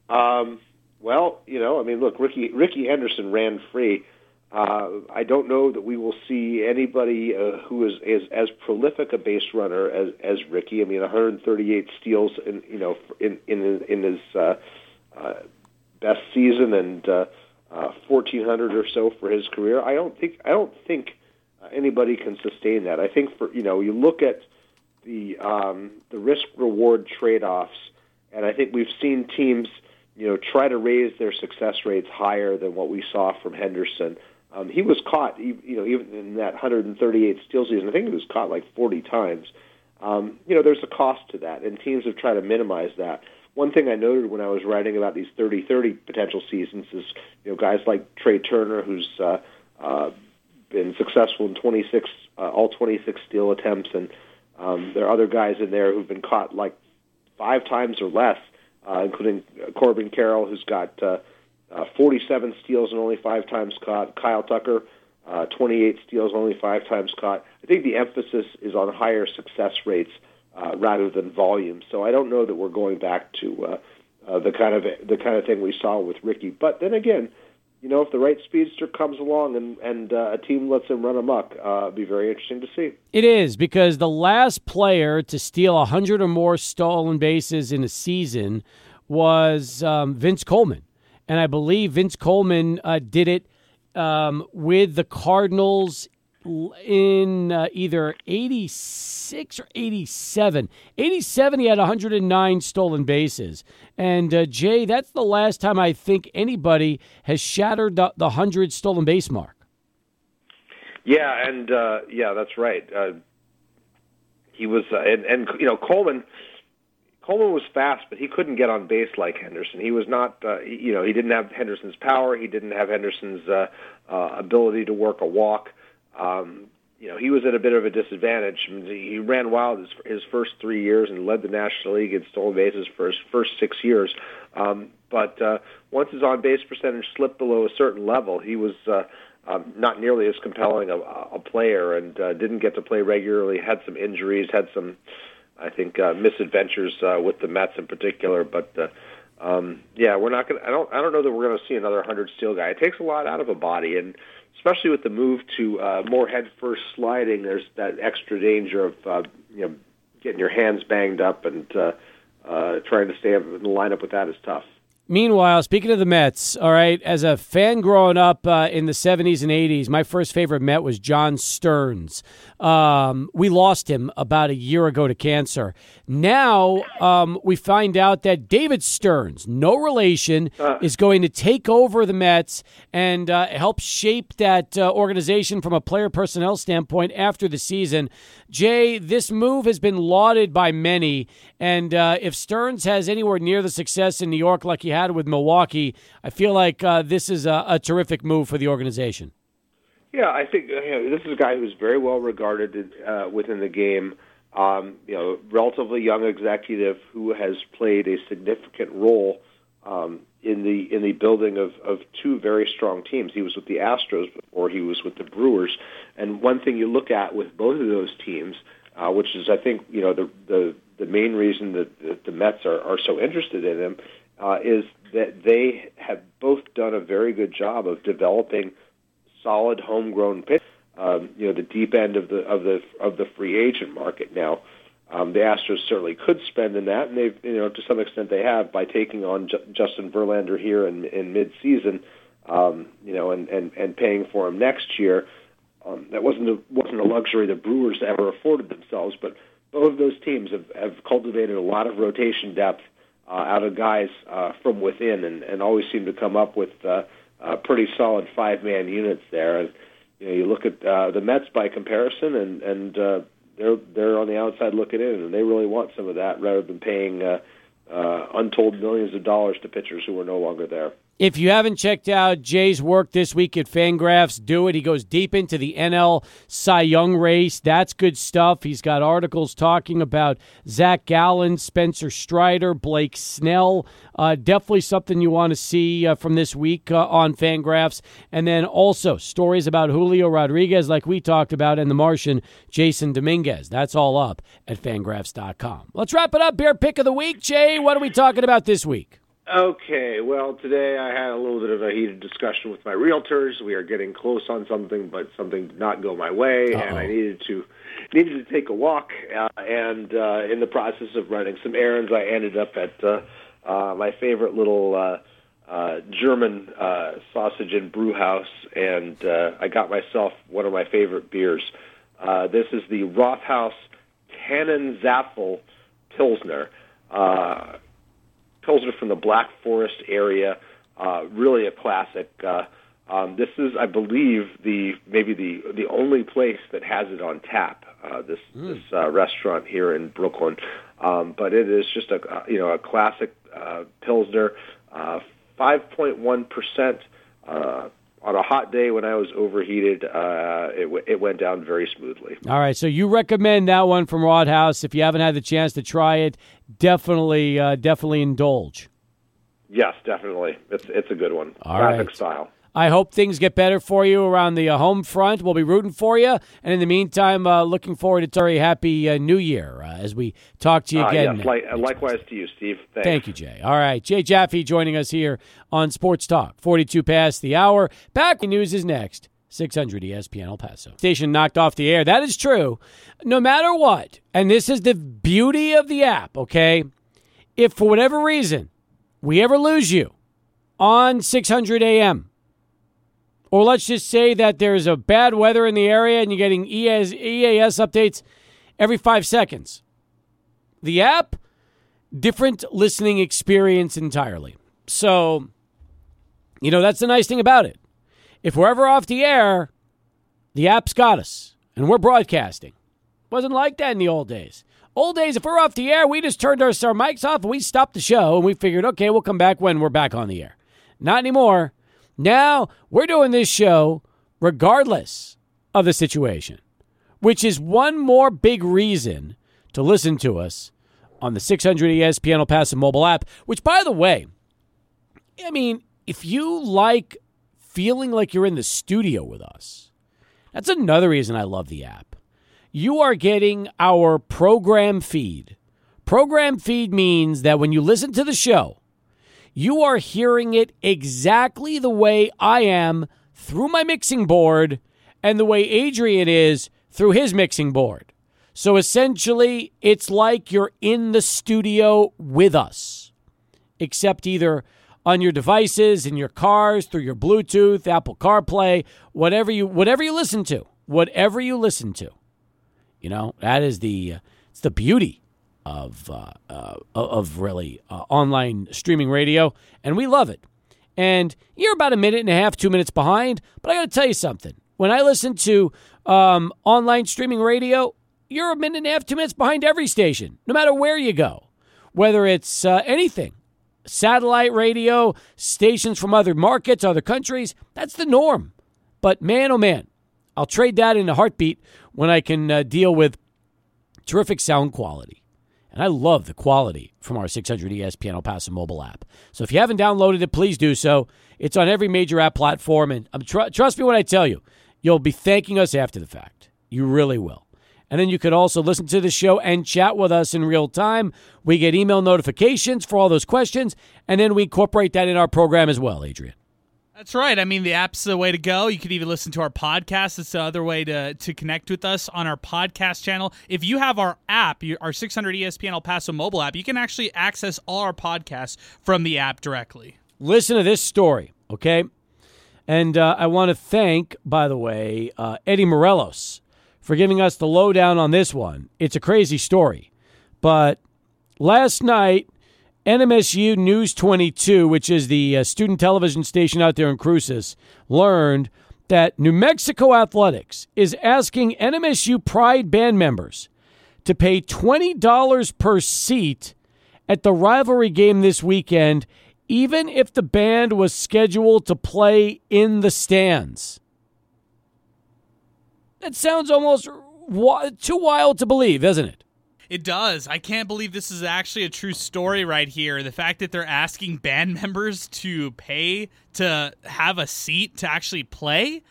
Um, well, you know, I mean, look, Ricky Rickey Henderson ran free. Uh, I don't know that we will see anybody uh, who is, is as prolific a base runner as as Rickey. I mean, 138 steals in you know in in in his uh, uh, best season and uh, uh, 1400 or so for his career. I don't think I don't think anybody can sustain that. I think for you know you look at the um, the risk reward trade offs, and I think we've seen teams you know, try to raise their success rates higher than what we saw from Henderson. Um, he was caught, you know, even in that 138 steal season. I think he was caught like 40 times. Um, you know, there's a cost to that, and teams have tried to minimize that. One thing I noted when I was writing about these 30-30 potential seasons is, you know, guys like Trea Turner, who's uh, uh, been successful in 26, uh, all 26 steal attempts, and um, there are other guys in there who've been caught like five times or less uh, including Corbin Carroll, who's got uh, uh, 47 steals and only five times caught. Kyle Tucker, uh, 28 steals, only five times caught. I think the emphasis is on higher success rates uh, rather than volume. So I don't know that we're going back to uh, uh, the kind of the kind of thing we saw with Rickey. But then again, you know, if the right speedster comes along and and uh, a team lets him run amok, uh, it'd be very interesting to see. It is because the last player to steal hundred or more stolen bases in a season was um, Vince Coleman, and I believe Vince Coleman uh, did it um, with the Cardinals in uh, either 86 or 87. 87, he had 109 stolen bases. And uh, Jay, that's the last time I think anybody has shattered the, the 100 stolen base mark. Yeah, and uh, yeah, that's right. Uh, he was, uh, and, and you know, Coleman. Coleman was fast, but he couldn't get on base like Henderson. He was not, uh, you know, he didn't have Henderson's power. He didn't have Henderson's ability to work a walk um, you know, he was at a bit of a disadvantage. I mean, he ran wild his, his first three years and led the National League in stolen bases for his first six years. Um, but uh, once his on base percentage slipped below a certain level, he was uh, um, not nearly as compelling a, a player and uh, didn't get to play regularly. Had some injuries, had some, I think, uh, misadventures uh, with the Mets in particular. But uh, um, yeah, we're not going. I don't. I don't know that we're going to see another hundred steel guy. It takes a lot out of a body, and especially with the move to uh, more head first sliding, there's that extra danger of uh, you know getting your hands banged up and uh, uh, trying to stay in the lineup with that is tough. Meanwhile, speaking of the Mets, all right, as a fan growing up uh, in the 70s and 80s, my first favorite Met was John Stearns. Um, we lost him about a year ago to cancer. Now um, we find out that David Stearns, no relation, uh, is going to take over the Mets and uh, help shape that uh, organization from a player personnel standpoint after the season. Jay, this move has been lauded by many, and uh, if Stearns has anywhere near the success in New York like he had with Milwaukee, I feel like uh, this is a, a terrific move for the organization. Yeah, I think you know, this is a guy who's very well regarded uh, within the game um, you know, relatively young executive who has played a significant role um, in the in the building of, of two very strong teams. He was with the Astros before he was with the Brewers. And one thing you look at with both of those teams, uh, which is I think you know the the, the main reason that, that the Mets are, are so interested in him, uh, is that they have both done a very good job of developing solid homegrown pitchers um, you know the deep end of the of the of the free agent market now. Um, the Astros certainly could spend in that, and they've you know to some extent they have by taking on J- Justin Verlander here in in mid-season, um, you know, and, and and paying for him next year. Um, that wasn't a, wasn't a luxury the Brewers ever afforded themselves, but both of those teams have, have cultivated a lot of rotation depth uh, out of guys uh, from within, and, and always seem to come up with uh, uh, pretty solid five-man units there. And you know, you look at uh, the Mets by comparison, and and uh, they're they're on the outside looking in, and they really want some of that rather than paying uh, uh, untold millions of dollars to pitchers who are no longer there. If you haven't checked out Jay's work this week at Fangraphs, do it. He goes deep into the NL Cy Young race. That's good stuff. He's got articles talking about Zach Gallen, Spencer Strider, Blake Snell. Uh, definitely something you want to see uh, from this week uh, on Fangraphs. And then also stories about Julio Rodriguez, like we talked about, and the Martian, Jasson Dominguez. That's all up at fangraphs.com. Let's wrap it up. Beer pick of the week. Jay, what are we talking about this week? Okay, well, today I had a little bit of a heated discussion with my realtors. We are getting close on something, but something did not go my way, Uh-oh. and I needed to needed to take a walk. Uh, and uh, in the process of running some errands, I ended up at uh, uh, my favorite little uh, uh, German uh, sausage and brew house, and uh, I got myself one of my favorite beers. Uh, this is the Rothaus Tannenzäpfle Pilsner. Uh, Pilsner from the Black Forest area. Uh, really a classic. Uh, um, this is, I believe, the maybe the the only place that has it on tap. Uh, this mm. this uh, restaurant here in Brooklyn, um, but it is just a uh, you know a classic uh, pilsner, uh, five point one percent. On a hot day when I was overheated, uh, it, w- it went down very smoothly. All right, so you recommend that one from Rothaus. If you haven't had the chance to try it, definitely, uh, definitely indulge. Yes, definitely. It's it's a good one. All Classic right. style. I hope things get better for you around the uh, home front. We'll be rooting for you. And in the meantime, uh, looking forward to a very happy uh, new year uh, as we talk to you uh, again. likewise to you, Steve. Thanks. Thank you, Jay. All right. Jay Jaffe joining us here on Sports Talk. 42 past the hour. Back news is next. 600 ESPN El Paso. Station knocked off the air. That is true. No matter what, and this is the beauty of the app, okay? If for whatever reason we ever lose you on 600 AM, or let's just say that there's a bad weather in the area and you're getting EAS, EAS updates every five seconds. The app, different listening experience entirely. So, you know, that's the nice thing about it. If we're ever off the air, the app's got us and we're broadcasting. Wasn't like that in the old days. Old days, if we're off the air, we just turned our, our mics off and we stopped the show and we figured, okay, we'll come back when we're back on the air. Not anymore. Now we're doing this show regardless of the situation, which is one more big reason to listen to us on the 600 ESPN El Paso mobile app, which, by the way, I mean, if you like feeling like you're in the studio with us, that's another reason I love the app. You are getting our program feed. Program feed means that when you listen to the show, you are hearing it exactly the way I am through my mixing board and the way Adrian is through his mixing board. So essentially, it's like you're in the studio with us, except either on your devices, in your cars, through your Bluetooth, Apple CarPlay, whatever you whatever you listen to, whatever you listen to. You know that is the uh, it's the beauty of uh, uh, of really uh, online streaming radio, and we love it. And you're about a minute and a half, two minutes behind, but I got to tell you something. When I listen to um, online streaming radio, you're a minute and a half, two minutes behind every station, no matter where you go, whether it's uh, anything satellite radio, stations from other markets, other countries. That's the norm. But man, oh man, I'll trade that in a heartbeat when I can uh, deal with terrific sound quality. And I love the quality from our 600 ESPN El Paso mobile app. So if you haven't downloaded it, please do so. It's on every major app platform. And um, tr- trust me when I tell you, you'll be thanking us after the fact. You really will. And then you could also listen to the show and chat with us in real time. We get email notifications for all those questions, and then we incorporate that in our program as well, Adrian. That's right. I mean, the app's the way to go. You could even listen to our podcast. It's the other way to, to connect with us on our podcast channel. If you have our app, our 600 ESPN El Paso mobile app, you can actually access all our podcasts from the app directly. Listen to this story, okay? And uh, I want to thank, by the way, uh, Eddie Morelos for giving us the lowdown on this one. It's a crazy story. But last night, NMSU News 22, which is the uh, student television station out there in Cruces, learned that New Mexico Athletics is asking NMSU Pride band members to pay $20 per seat at the rivalry game this weekend, even if the band was scheduled to play in the stands. That sounds almost too wild to believe, doesn't it? It does. I can't believe this is actually a true story right here. The fact that they're asking band members to pay to have a seat to actually play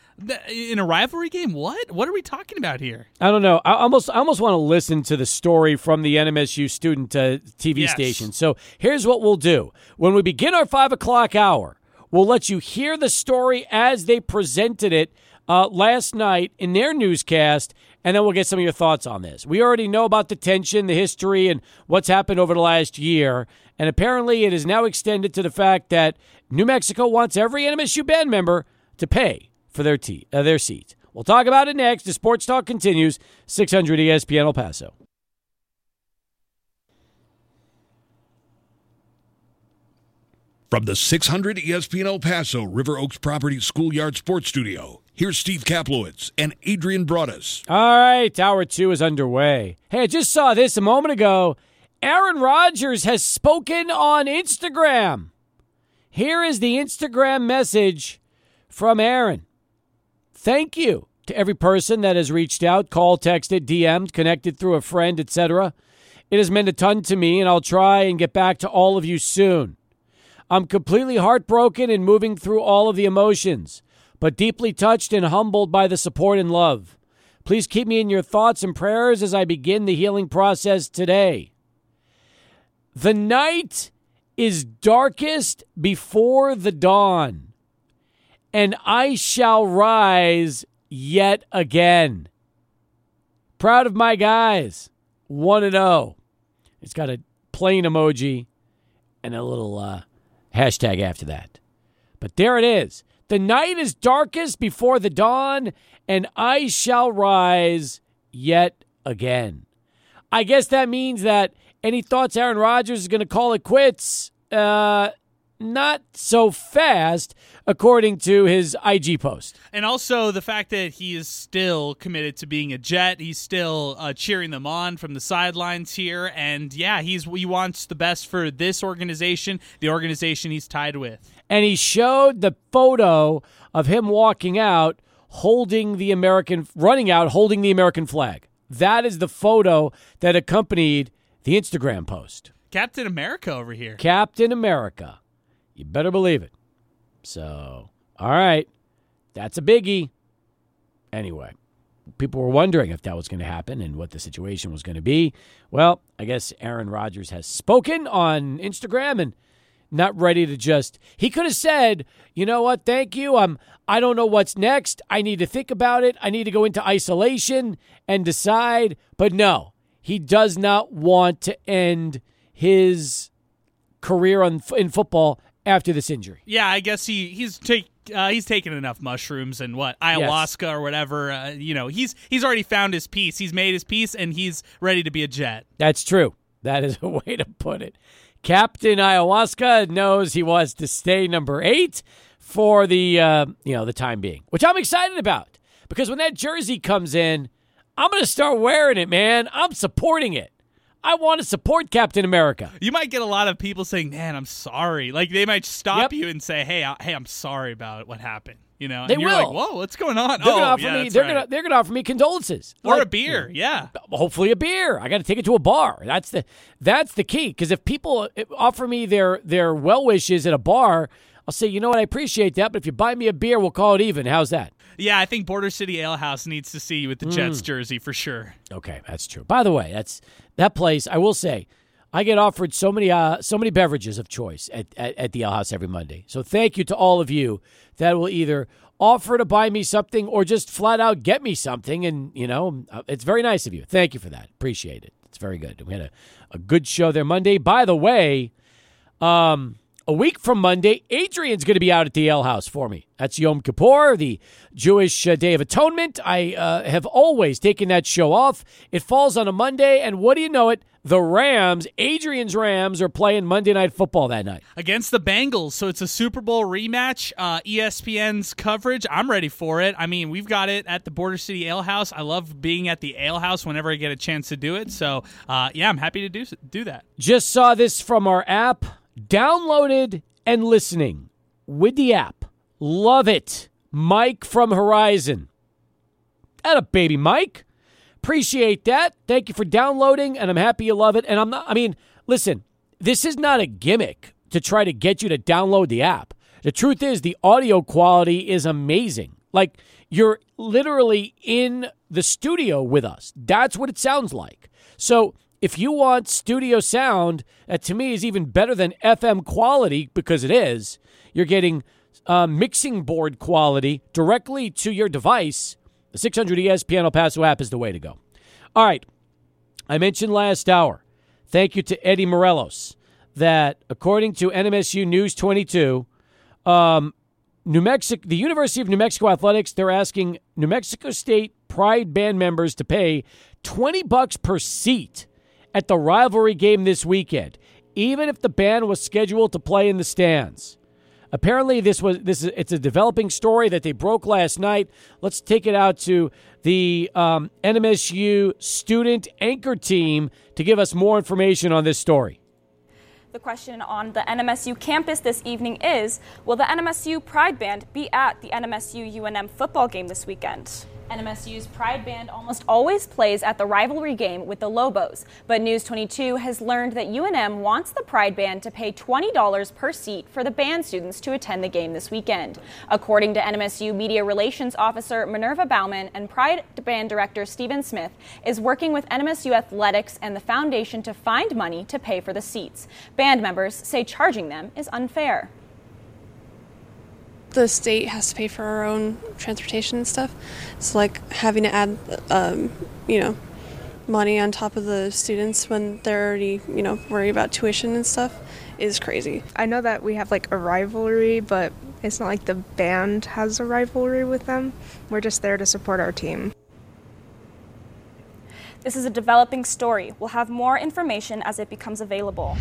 in a rivalry game. What? What are we talking about here? I don't know. I almost I almost want to listen to the story from the NMSU student uh, TV yes. station. So here's what we'll do when we begin our five o'clock hour. We'll let you hear the story as they presented it uh, last night in their newscast, and then we'll get some of your thoughts on this. We already know about the tension, the history, and what's happened over the last year. And apparently, it is now extended to the fact that New Mexico wants every NMSU band member to pay for their, te- uh, their seat. We'll talk about it next. The Sports Talk continues. 600 ESPN El Paso. From the 600 ESPN El Paso River Oaks Property Schoolyard Sports Studio, here's Steve Kaplowitz and Adrian Broadus. All right, hour two is underway. Hey, I just saw this a moment ago. Aaron Rodgers has spoken on Instagram. Here is the Instagram message from Aaron. Thank you to every person that has reached out, called, texted, DM'd, connected through a friend, etc. It has meant a ton to me, and I'll try and get back to all of you soon. I'm completely heartbroken and moving through all of the emotions, but deeply touched and humbled by the support and love. Please keep me in your thoughts and prayers as I begin the healing process today. The night is darkest before the dawn, and I shall rise yet again. Proud of my guys. 1 0. It's got a plane emoji and a little uh, Hashtag after that. But there it is. The night is darkest before the dawn, and I shall rise yet again. I guess that means that any thoughts Aaron Rodgers is going to call it quits? Uh, not so fast, according to his IG post. And also the fact that he is still committed to being a Jet. He's still uh, cheering them on from the sidelines here. And yeah, he's he wants the best for this organization, the organization he's tied with. And he showed the photo of him walking out, holding the American, running out, holding the American flag. That is the photo that accompanied the Instagram post. Captain America over here. Captain America. You better believe it. So, all right. That's a biggie. Anyway, people were wondering if that was going to happen and what the situation was going to be. Well, I guess Aaron Rodgers has spoken on Instagram, and not ready to just. He could have said, "You know what? Thank you. I'm. I don't know what's next. I need to think about it. I need to go into isolation and decide." But no, he does not want to end his career on, in football after this injury. Yeah, I guess he he's take uh, he's taken enough mushrooms and what ayahuasca yes. or whatever. Uh, you know, he's he's already found his peace. He's made his peace, and he's ready to be a jet. That's true. That is a way to put it. Captain Ayahuasca knows he wants to stay number eight for the uh, you know the time being, which I'm excited about because when that jersey comes in, I'm going to start wearing it, man. I'm supporting it. I want to support Captain America. You might get a lot of people saying, "Man, I'm sorry." Like they might stop yep. you and say, "Hey, I, hey, I'm sorry about what happened." You know, they and you're will. like, "Whoa, what's going on?" They're oh, gonna offer yeah, me. They're right. gonna they're gonna offer me condolences or like, a beer. Yeah, hopefully a beer. I got to take it to a bar. That's the that's the key. Because if people eh, offer me their their well wishes at a bar, I'll say, you know what, I appreciate that, but if you buy me a beer, we'll call it even. How's that? Yeah, I think Border City Ale House needs to see you with the Jets mm. jersey for sure. Okay, that's true. By the way, that's that place. I will say, I get offered so many uh, so many beverages of choice at, at, at the Ale House every Monday. So thank you to all of you that will either offer to buy me something or just flat out get me something. And you know, uh, it's very nice of you. Thank you for that. Appreciate it. It's very good. We had a, a good show there Monday. By the way, um, a week from Monday, Adrian's going to be out at the Ale House for me. That's Yom Kippur, the Jewish uh, Day of Atonement. I uh, have always taken that show off. It falls on a Monday, and what do you know it? The Rams, Adrian's Rams, are playing Monday Night Football that night against the Bengals. So it's a Super Bowl rematch. Uh, ESPN's coverage. I'm ready for it. I mean, we've got it at the Border City Ale House. I love being at the Ale House whenever I get a chance to do it. So uh, yeah, I'm happy to do do that. Just saw this from our app downloaded and listening with the app. Love it. Mike from Horizon. And a baby Mike. Appreciate that. Thank you for downloading, and I'm happy you love it. And I'm not, I mean, listen, this is not a gimmick to try to get you to download the app. The truth is, the audio quality is amazing. Like, you're literally in the studio with us. That's what it sounds like. So, if you want studio sound that to me is even better than FM quality because it is, you're getting uh, mixing board quality directly to your device. The 600 ESPN El Paso app is the way to go. All right. I mentioned last hour, thank you to Eddie Morelos, that according to NMSU News 22, um, New Mexico, the University of New Mexico Athletics, they're asking New Mexico State Pride band members to pay 20 bucks per seat at the rivalry game this weekend, even if the band was scheduled to play in the stands. Apparently, this was this is it's a developing story that they broke last night. Let's take it out to the um, NMSU student anchor team to give us more information on this story. The question on the NMSU campus this evening is Will the NMSU Pride Band be at the NMSU UNM football game this weekend? NMSU's Pride Band almost always plays at the rivalry game with the Lobos, but News 22 has learned that UNM wants the Pride Band to pay $20 per seat for the band students to attend the game this weekend. According to NMSU Media Relations Officer Minerva Baumann and Pride Band Director Stephen Smith is working with NMSU Athletics and the foundation to find money to pay for the seats. Band members say charging them is unfair the state has to pay for our own transportation and stuff. So like having to add, um, you know, money on top of the students when they're already, you know, worried about tuition and stuff is crazy. I know that we have like a rivalry, but it's not like the band has a rivalry with them. We're just there to support our team. This is a developing story. We'll have more information as it becomes available.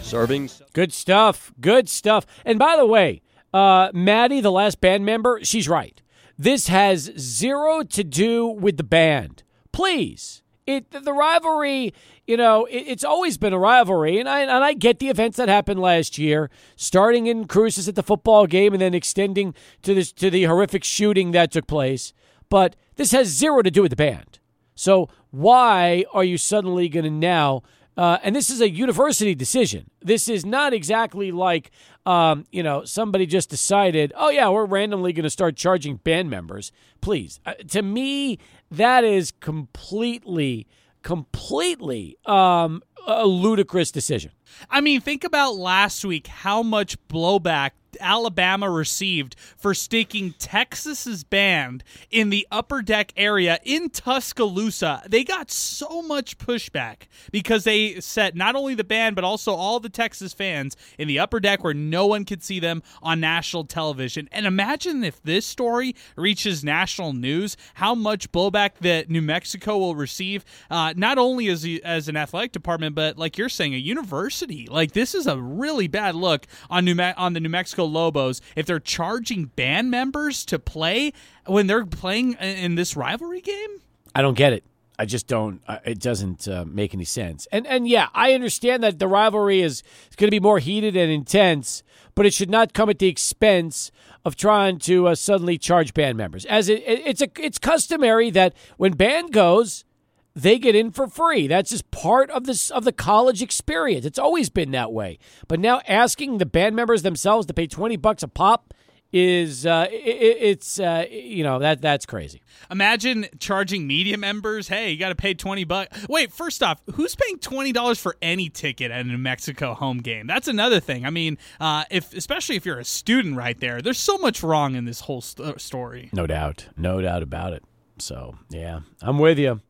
Serving. Good stuff. Good stuff. And by the way, uh, Maddie, the last band member, she's right. This has zero to do with the band. Please. It, the rivalry, you know, it, it's always been a rivalry, and I and I get the events that happened last year, starting in Cruces at the football game and then extending to this to the horrific shooting that took place. But this has zero to do with the band. So why are you suddenly going to now uh, and this is a university decision. This is not exactly like, um, you know, somebody just decided, oh, yeah, we're randomly going to start charging band members. Please. Uh, to me, that is completely, completely um, a ludicrous decision. I mean, think about last week how much blowback Alabama received for sticking Texas's band in the upper deck area in Tuscaloosa. They got so much pushback because they set not only the band but also all the Texas fans in the upper deck where no one could see them on national television. And imagine if this story reaches national news, how much blowback that New Mexico will receive, uh, not only as as an athletic department, but like you're saying, a university. Like this is a really bad look on New Me- on the New Mexico Lobos if they're charging band members to play when they're playing in this rivalry game. I don't get it. I just don't. Uh, it doesn't uh, make any sense. And and yeah, I understand that the rivalry is, going to be more heated and intense, but it should not come at the expense of trying to uh, suddenly charge band members. As it, it, it's a it's customary that when band goes, they get in for free. That's just part of this of the college experience. It's always been that way. But now asking the band members themselves to pay twenty bucks a pop is uh, it, it's uh, you know that that's crazy. Imagine charging media members, hey, you got to pay 20 bucks. Wait, first off, who's paying $20 for any ticket at a New Mexico home game? That's another thing. I mean, uh, if especially if you're a student right there, there's so much wrong in this whole st- story. No doubt. No doubt about it. So, yeah, I'm with you.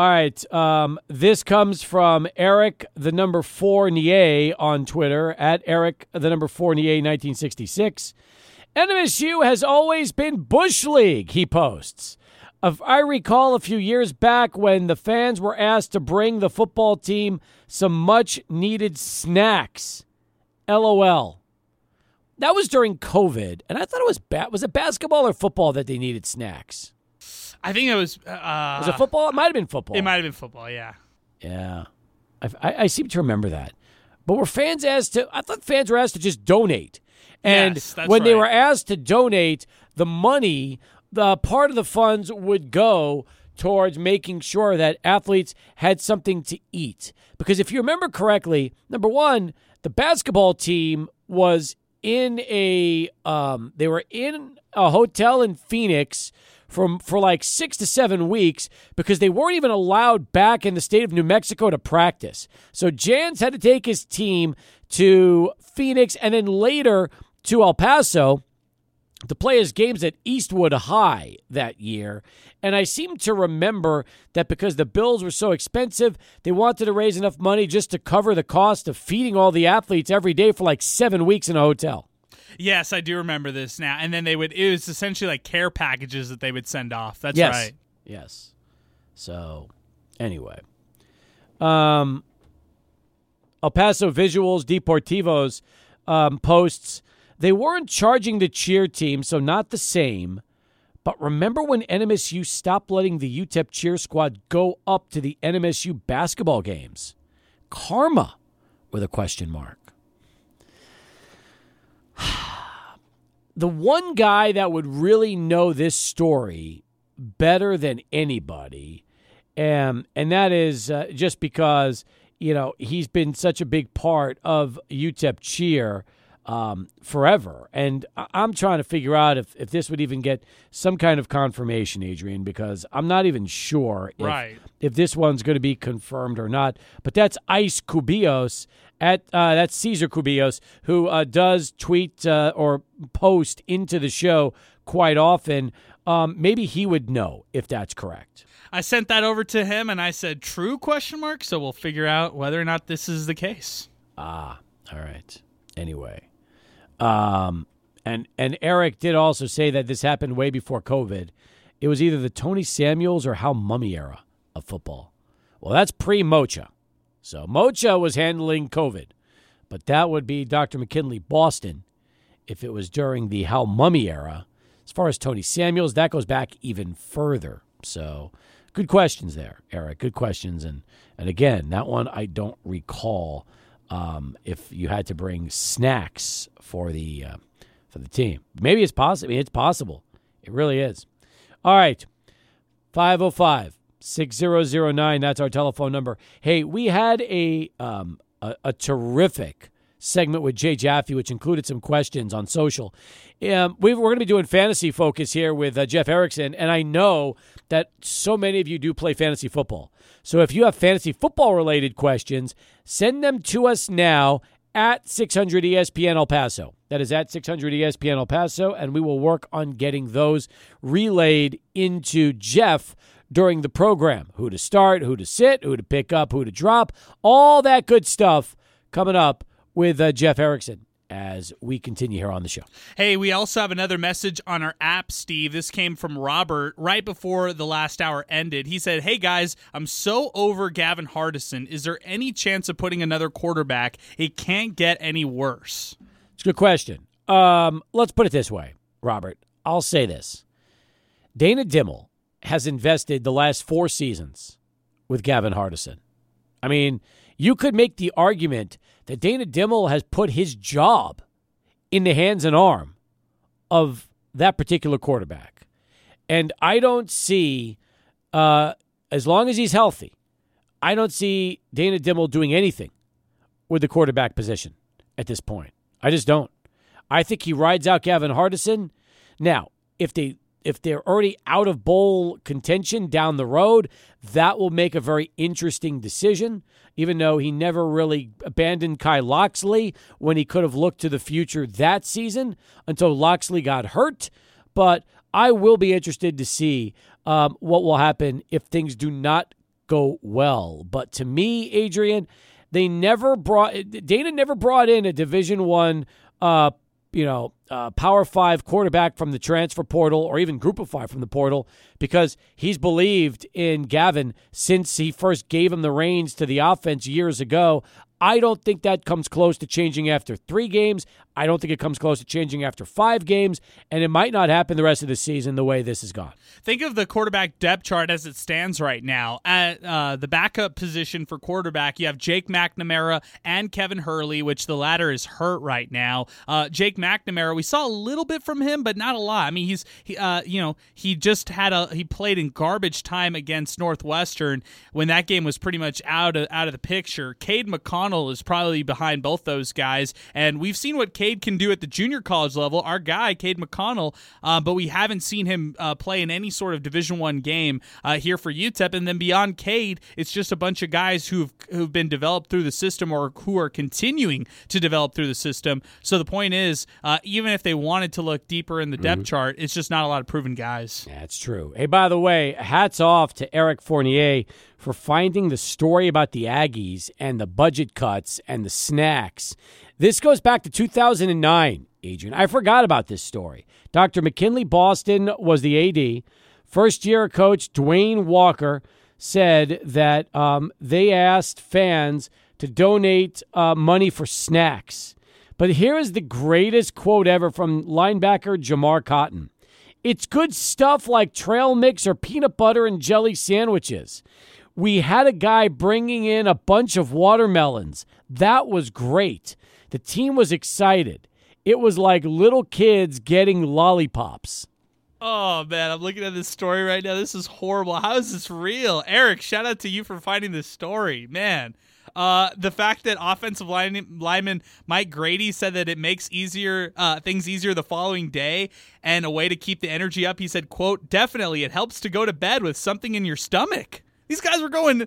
All right. Um, this comes from Eric, the number four Nier on Twitter, at Eric, the number four Nier 1966. NMSU has always been Bush League, he posts. If I recall a few years back when the fans were asked to bring the football team some much needed snacks. LOL. That was during COVID, and I thought it was ba- was it basketball or football that they needed snacks? I think it was. Uh, Was it football? It might have been football. It might have been football. Yeah. Yeah, I, I, I seem to remember that. But were fans asked to? I thought fans were asked to just donate, and Yes, when they were asked to donate, the money, the part of the funds would go towards making sure that athletes had something to eat. Because if you remember correctly, number one, the basketball team was in a um, they were in a hotel in Phoenix from for like six to seven weeks because they weren't even allowed back in the state of New Mexico to practice. So Jans had to take his team to Phoenix and then later to El Paso to play his games at Eastwood High that year. And I seem to remember that because the bills were so expensive, they wanted to raise enough money just to cover the cost of feeding all the athletes every day for like seven weeks in a hotel. Yes, I do remember this now. And then they would. It was essentially like care packages that they would send off. That's yes. right. Yes. So, anyway, um, El Paso Visuals Deportivos um, posts they weren't charging the cheer team, so not the same. But remember when NMSU stopped letting the UTEP cheer squad go up to the NMSU basketball games? Karma, with a question mark. the one guy that would really know this story better than anybody, um, and that is uh, just because you know he's been such a big part of UTEP cheer um, forever, and I'm trying to figure out if if this would even get some kind of confirmation, Adrian, because I'm not even sure if, Right. if this one's going to be confirmed or not. But that's Ice Cubios at uh, that's Caesar Cubillos, who uh, does tweet uh, or post into the show quite often. Um, maybe he would know if that's correct. I sent that over to him, and I said, "True?" Question mark. So we'll figure out whether or not this is the case. Ah, all right. Anyway, um, and and Eric did also say that this happened way before COVID. It was either the Tony Samuels or Hal Mumme era of football. Well, that's pre Moccia. So Moccia was handling COVID, but that would be Dr. McKinley Boston if it was during the Hal Mumme era. As far as Tony Samuels, that goes back even further. So good questions there, Eric. Good questions. And and again, that one I don't recall um, if you had to bring snacks for the uh, for the team. Maybe it's possible. It's possible. It really is. All right. 505 6009. That's our telephone number. Hey, we had a, um, a, a terrific segment with Jay Jaffe, which included some questions on social. Um, we are going to be doing fantasy focus here with uh, Jeff Erickson, and I know that so many of you do play fantasy football. So if you have fantasy football related questions, send them to us now at 600 ESPN El Paso. That is at 600 ESPN El Paso, and we will work on getting those relayed into Jeff during the program. Who to start, who to sit, who to pick up, who to drop, all that good stuff coming up with uh, Jeff Erickson as we continue here on the show. Hey, we also have another message on our app, Steve. This came from Robert right before the last hour ended. He said, Hey guys, I'm so over Gavin Hardison. Is there any chance of putting another quarterback? It can't get any worse. It's a good question. Um, let's put it this way, Robert. I'll say this Dana Dimel has invested the last four seasons with Gavin Hardison. I mean, you could make the argument that Dana Dimel has put his job in the hands and arm of that particular quarterback. And I don't see, uh, as long as he's healthy, I don't see Dana Dimel doing anything with the quarterback position at this point. I just don't. I think he rides out Gavin Hardison. Now, if they if they're already out of bowl contention down the road, that will make a very interesting decision. Even though he never really abandoned Kai Locksley when he could have looked to the future that season until Loxley got hurt. But I will be interested to see um, what will happen if things do not go well. But to me, Adrian, they never brought Dana never brought in a Division One uh, you know, uh, Power Five quarterback from the transfer portal or even Group of Five from the portal because he's believed in Gavin since he first gave him the reins to the offense years ago. I don't think that comes close to changing after three games. I don't think it comes close to changing after five games, and it might not happen the rest of the season the way this has gone. Think of the quarterback depth chart as it stands right now. At uh, the backup position for quarterback, you have Jake McNamara and Kevin Hurley, which the latter is hurt right now. Uh, Jake McNamara, we saw a little bit from him, but not a lot. I mean, he's he, uh, you know he just had a he played in garbage time against Northwestern when that game was pretty much out of out of the picture. Cade McConnell is probably behind both those guys, and we've seen what Cade can do at the junior college level. Our guy, Cade McConnell, uh, but we haven't seen him uh, play in any sort of Division One game uh, here for UTEP. And then beyond Cade, it's just a bunch of guys who've who've been developed through the system or who are continuing to develop through the system. So the point is, uh, even if they wanted to look deeper in the depth mm-hmm. chart, it's just not a lot of proven guys. That's true. Hey, by the way, hats off to Eric Fournier for finding the story about the Aggies and the budget cuts and the snacks. This goes back to 2009, Adrian. I forgot about this story. Dr. McKinley Boston was the AD. First year coach DeWayne Walker said that um, they asked fans to donate uh, money for snacks. But here is the greatest quote ever from linebacker Jamar Cotton. It's good stuff like trail mix or peanut butter and jelly sandwiches. We had a guy bringing in a bunch of watermelons. That was great. The team was excited. It was like little kids getting lollipops. Oh man, I'm looking at this story right now. This is horrible. How is this real? Eric, shout out to you for finding this story. Man. Uh, the fact that offensive line, lineman Mike Grady said that it makes easier uh, things easier the following day and a way to keep the energy up. He said, "quote Definitely, it helps to go to bed with something in your stomach." These guys were going;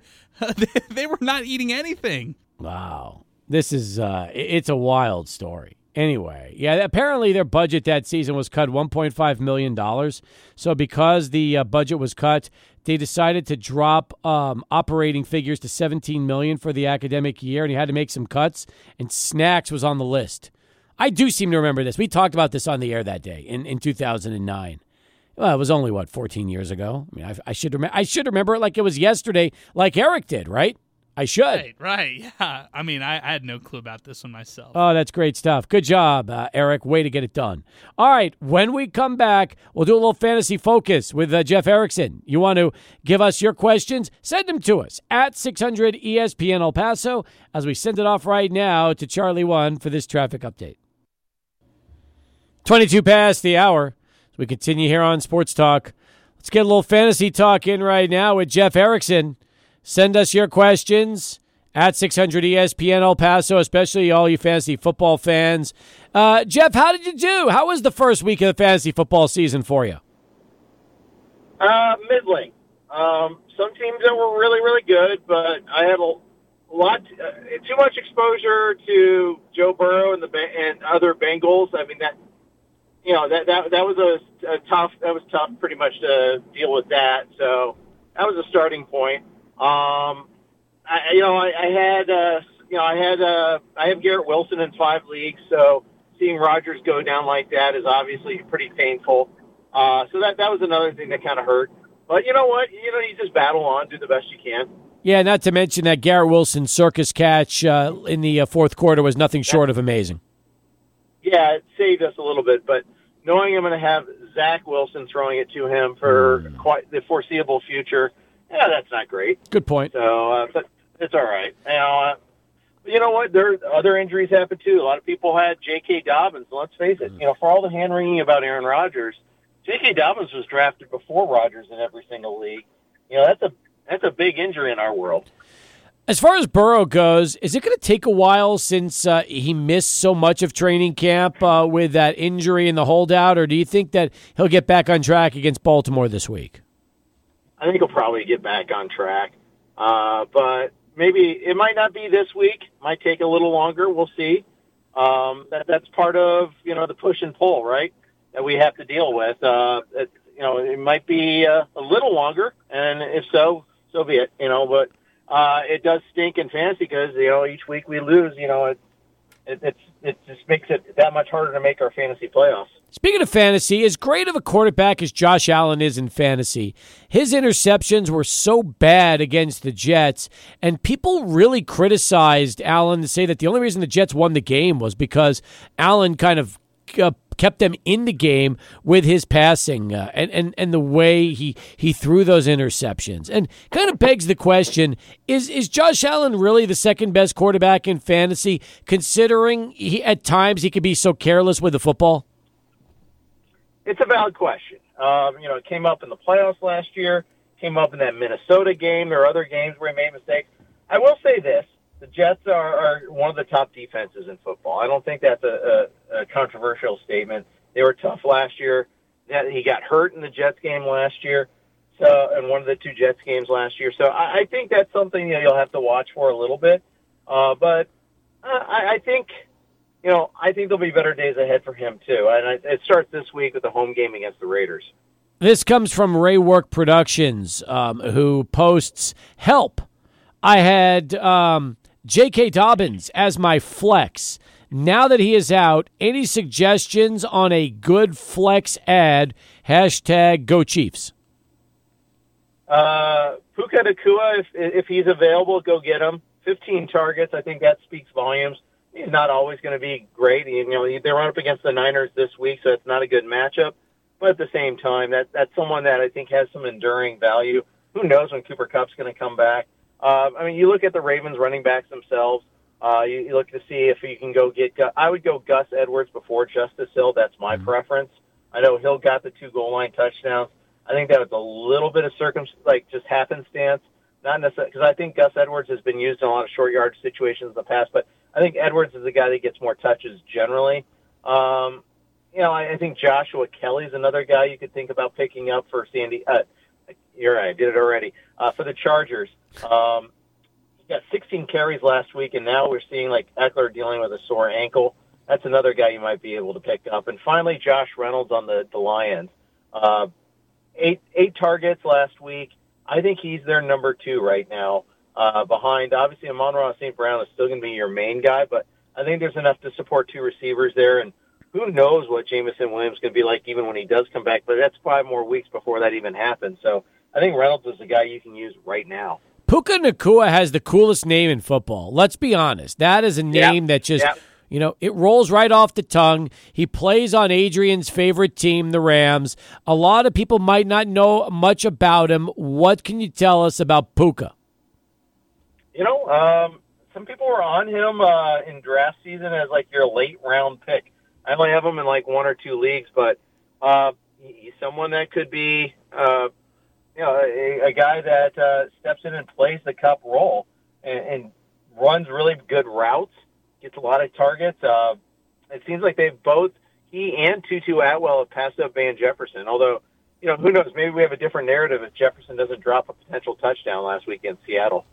they were not eating anything. Wow, this is uh, it's a wild story. Anyway, yeah, apparently their budget that season was cut $1.5 million. So, because the uh, budget was cut, they decided to drop um, operating figures to 17 million for the academic year, and he had to make some cuts, and snacks was on the list. I do seem to remember this. We talked about this on the air that day in, in 2009. Well, it was only, what, 14 years ago? I mean, I, I should, remember. I should remember it like it was yesterday, like Eric did, right? I should. Right, right. Yeah. I mean, I, I, had no clue about this one myself. Oh, that's great stuff. Good job, uh, Eric. Way to get it done. All right. When we come back, we'll do a little fantasy focus with uh, Jeff Erickson. You want to give us your questions? Send them to us at 600 ESPN El Paso as we send it off right now to Charlie One for this traffic update. 22 past the hour. As we continue here on Sports Talk. Let's get a little fantasy talk in right now with Jeff Erickson. Send us your questions at 600 ESPN El Paso, especially all you fantasy football fans. Uh, Jeff, how did you do? How was the first week of the fantasy football season for you? Uh, middling. Um, some teams that were really, really good, but I had a lot, uh, too much exposure to Joe Burrow and the and other Bengals. I mean that, you know, that that that was a, a tough. That was tough, pretty much to deal with that. So that was a starting point. Um, I, you know, I, I had, uh, you know, I had, uh, I have Garrett Wilson in five leagues, so seeing Rodgers go down like that is obviously pretty painful. Uh, so that that was another thing that kind of hurt. But you know what? You know, you just battle on, do the best you can. Yeah, not to mention that Garrett Wilson circus catch uh, in the uh, fourth quarter was nothing short of amazing. Yeah, it saved us a little bit, but knowing I'm going to have Zach Wilson throwing it to him for mm. quite the foreseeable future, yeah, that's not great. Good point. So, uh, but it's all right. You know, uh, you know what? There other injuries happen too. A lot of people had J.K. Dobbins. Let's face it. Mm. You know, for all the hand wringing about Aaron Rodgers, J.K. Dobbins was drafted before Rodgers in every single league. You know, that's a that's a big injury in our world. As far as Burrow goes, is it going to take a while since uh, he missed so much of training camp uh, with that injury and the holdout, or do you think that he'll get back on track against Baltimore this week? I think he'll probably get back on track, uh, but maybe it might not be this week. Might take a little longer. We'll see. Um, that that's part of you know the push and pull, right? That we have to deal with. Uh, it, you know, it might be uh, a little longer, and if so, so be it. You know, but uh, it does stink in fantasy because you know each week we lose. You know, it, it it's it just makes it that much harder to make our fantasy playoffs. Speaking of fantasy, as great of a quarterback as Josh Allen is in fantasy, his interceptions were so bad against the Jets, and people really criticized Allen to say that the only reason the Jets won the game was because Allen kind of uh, kept them in the game with his passing uh, and, and, and the way he, he threw those interceptions. And kind of begs the question is, is Josh Allen really the second best quarterback in fantasy, considering he, at times he could be so careless with the football? It's a valid question. Um, you know, it came up in the playoffs last year, came up in that Minnesota game. There are other games where he made mistakes. I will say this the Jets are, are one of the top defenses in football. I don't think that's a, a, a controversial statement. They were tough last year. That he got hurt in the Jets game last year, so and one of the two Jets games last year. So I, I think that's something that you'll have to watch for a little bit. Uh, but uh, I, I think you know I think there'll be better days ahead for him too. And I, it starts this week with the home game against the Raiders. This comes from Ray Work Productions, um, who posts help. I had um, J.K. Dobbins as my flex. Now that he is out, any suggestions on a good flex ad? Hashtag Go Chiefs. Uh, Puka Nacua, if, if he's available, go get him. 15 targets. I think that speaks volumes. Not always going to be great. You know, they run up against the Niners this week, so it's not a good matchup. But at the same time, that that's someone that I think has some enduring value. Who knows when Cooper Kupp's going to come back? Uh, I mean, you look at the Ravens running backs themselves. Uh, you, you look to see if you can go get. I would go Gus Edwards before Justice Hill. That's my mm-hmm. preference. I know Hill got the two goal line touchdowns. I think that was a little bit of circum, like just happenstance, not necessarily because I think Gus Edwards has been used in a lot of short yard situations in the past. But I think Edwards is the guy that gets more touches generally. Um, you know, I, I think Joshua Kelley's another guy you could think about picking up for Sandy. Uh, you're right, I did it already. Uh, for the Chargers, um, he got 16 carries last week, and now we're seeing like Ekeler dealing with a sore ankle. That's another guy you might be able to pick up. And finally, Josh Reynolds on the the Lions, uh, eight eight targets last week. I think he's their number two right now. Uh, behind, obviously, Amon-Ra St. Brown is still going to be your main guy, but I think there's enough to support two receivers there. And who knows what Jameson Williams is going to be like even when he does come back, but that's five more weeks before that even happens. So I think Reynolds is the guy you can use right now. Puka Nacua has the coolest name in football. Let's be honest. That is a name yep. that just, yep. you know, it rolls right off the tongue. He plays on Adrian's favorite team, the Rams. A lot of people might not know much about him. What can you tell us about Puka? You know, um, some people were on him uh, in draft season as like your late round pick. I only have him in like one or two leagues, but uh, he's someone that could be uh, you know, a, a guy that uh, steps in and plays the Kupp role and, and runs really good routes, gets a lot of targets. Uh, it seems like they've both he and Tutu Atwell have passed up Van Jefferson. Although, you know, who knows? Maybe we have a different narrative if Jefferson doesn't drop a potential touchdown last week in Seattle.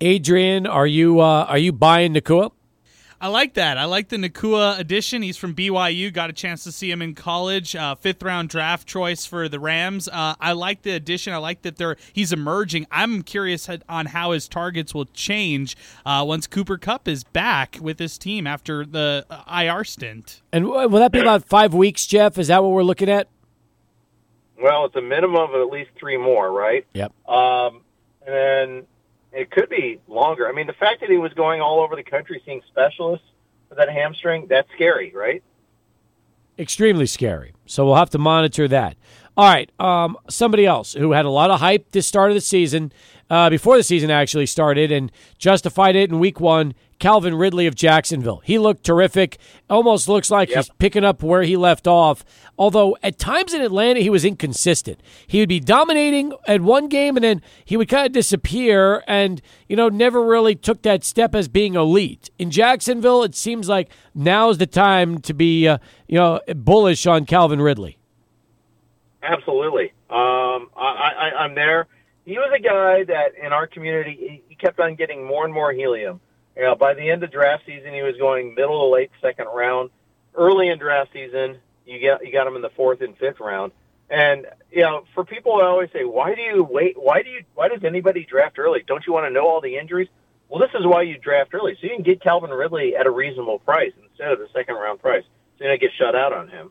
Adrian, are you uh, are you buying Nacua? I like that. I like the Nacua addition. He's from BYU. Got a chance to see him in college. Uh, fifth round draft choice for the Rams. Uh, I like the addition. I like that they're he's emerging. I'm curious on how his targets will change uh, once Cooper Kupp is back with his team after the uh, IR stint. And will that be about five weeks, Jeff? Is that what we're looking at? Well, it's a minimum of at least three more, right? Yep. Um, and then it could be longer. I mean, the fact that he was going all over the country seeing specialists for that hamstring, that's scary, right? Extremely scary. So we'll have to monitor that. All right. Um, somebody else who had a lot of hype this start of the season, uh, before the season actually started, and justified it in week one Calvin Ridley of Jacksonville. He looked terrific. Almost looks like yep. he's picking up where he left off. Although at times in Atlanta he was inconsistent. He would be dominating at one game and then he would kind of disappear and, you know, never really took that step as being elite. In Jacksonville, it seems like now's the time to be, uh, you know, bullish on Calvin Ridley. Absolutely. Um, I, I, I'm there. He was a guy that in our community, he kept on getting more and more helium you know, by the end of draft season, he was going middle to late second round. Early in draft season, you get you got him in the fourth and fifth round. And you know, for people I always say, "Why do you wait? Why do you? Why does anybody draft early? Don't you want to know all the injuries?" Well, this is why you draft early, so you can get Calvin Ridley at a reasonable price instead of the second round price, so you don't get shut out on him.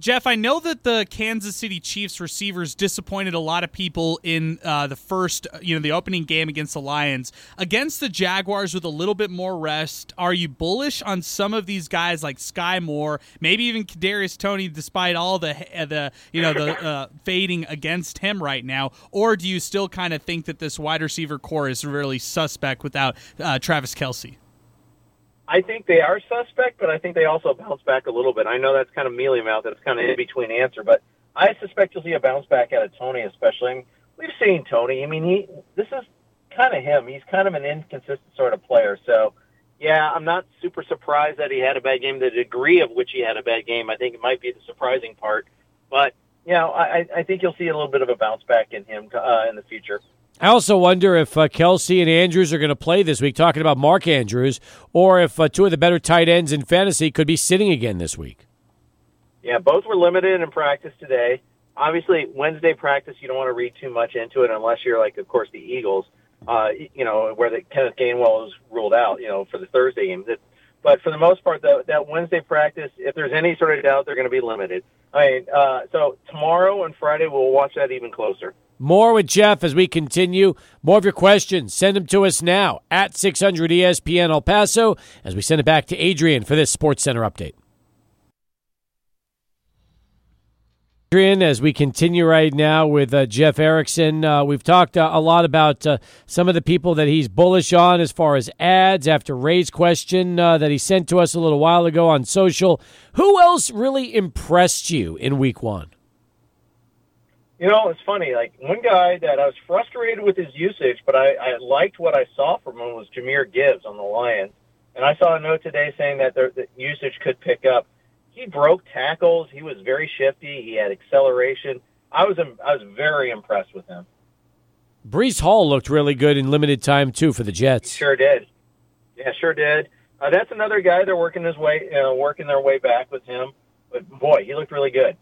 Jeff, I know that the Kansas City Chiefs receivers disappointed a lot of people in uh, the first, you know, the opening game against the Lions. Against the Jaguars with a little bit more rest, are you bullish on some of these guys like Skyy Moore, maybe even Kadarius Toney, despite all the uh, the you know the uh, fading against him right now, or do you still kind of think that this wide receiver corps is really suspect without uh, Travis Kelce? I think they are suspect, but I think they also bounce back a little bit. I know that's kind of mealy mouth. It's kind of in between answer, but I suspect you'll see a bounce back out of Toney, especially. We've seen Toney. I mean, he this is kind of him. He's kind of an inconsistent sort of player. So, yeah, I'm not super surprised that he had a bad game. The degree of which he had a bad game, I think, it might be the surprising part. But you know, I, I think you'll see a little bit of a bounce back in him uh, in the future. I also wonder if uh, Kelce and Andrews are going to play this week, talking about Mark Andrews, or if uh, two of the better tight ends in fantasy could be sitting again this week. Yeah, both were limited in practice today. Obviously, Wednesday practice, you don't want to read too much into it unless you're like, of course, the Eagles, uh, you know, where the Kenneth Gainwell is ruled out, you know, for the Thursday game. But for the most part, the, that Wednesday practice, if there's any sort of doubt, they're going to be limited. I mean, uh, so tomorrow and Friday, we'll watch that even closer. More with Jeff as we continue. More of your questions, send them to us now at 600 ESPN El Paso as we send it back to Adrian for this Sports Center update. Adrian, as we continue right now with uh, Jeff Erickson, uh, we've talked uh, a lot about uh, some of the people that he's bullish on as far as ads after Ray's question uh, that he sent to us a little while ago on social. Who else really impressed you in week one? You know, it's funny. Like one guy that I was frustrated with his usage, but I, I liked what I saw from him was Jahmyr Gibbs on the Lions. And I saw a note today saying that the, the usage could pick up. He broke tackles. He was very shifty. He had acceleration. I was I was very impressed with him. Breece Hall looked really good in limited time too for the Jets. He sure did. Yeah, sure did. Uh, that's another guy they're working his way, uh, working their way back with him. But boy, he looked really good.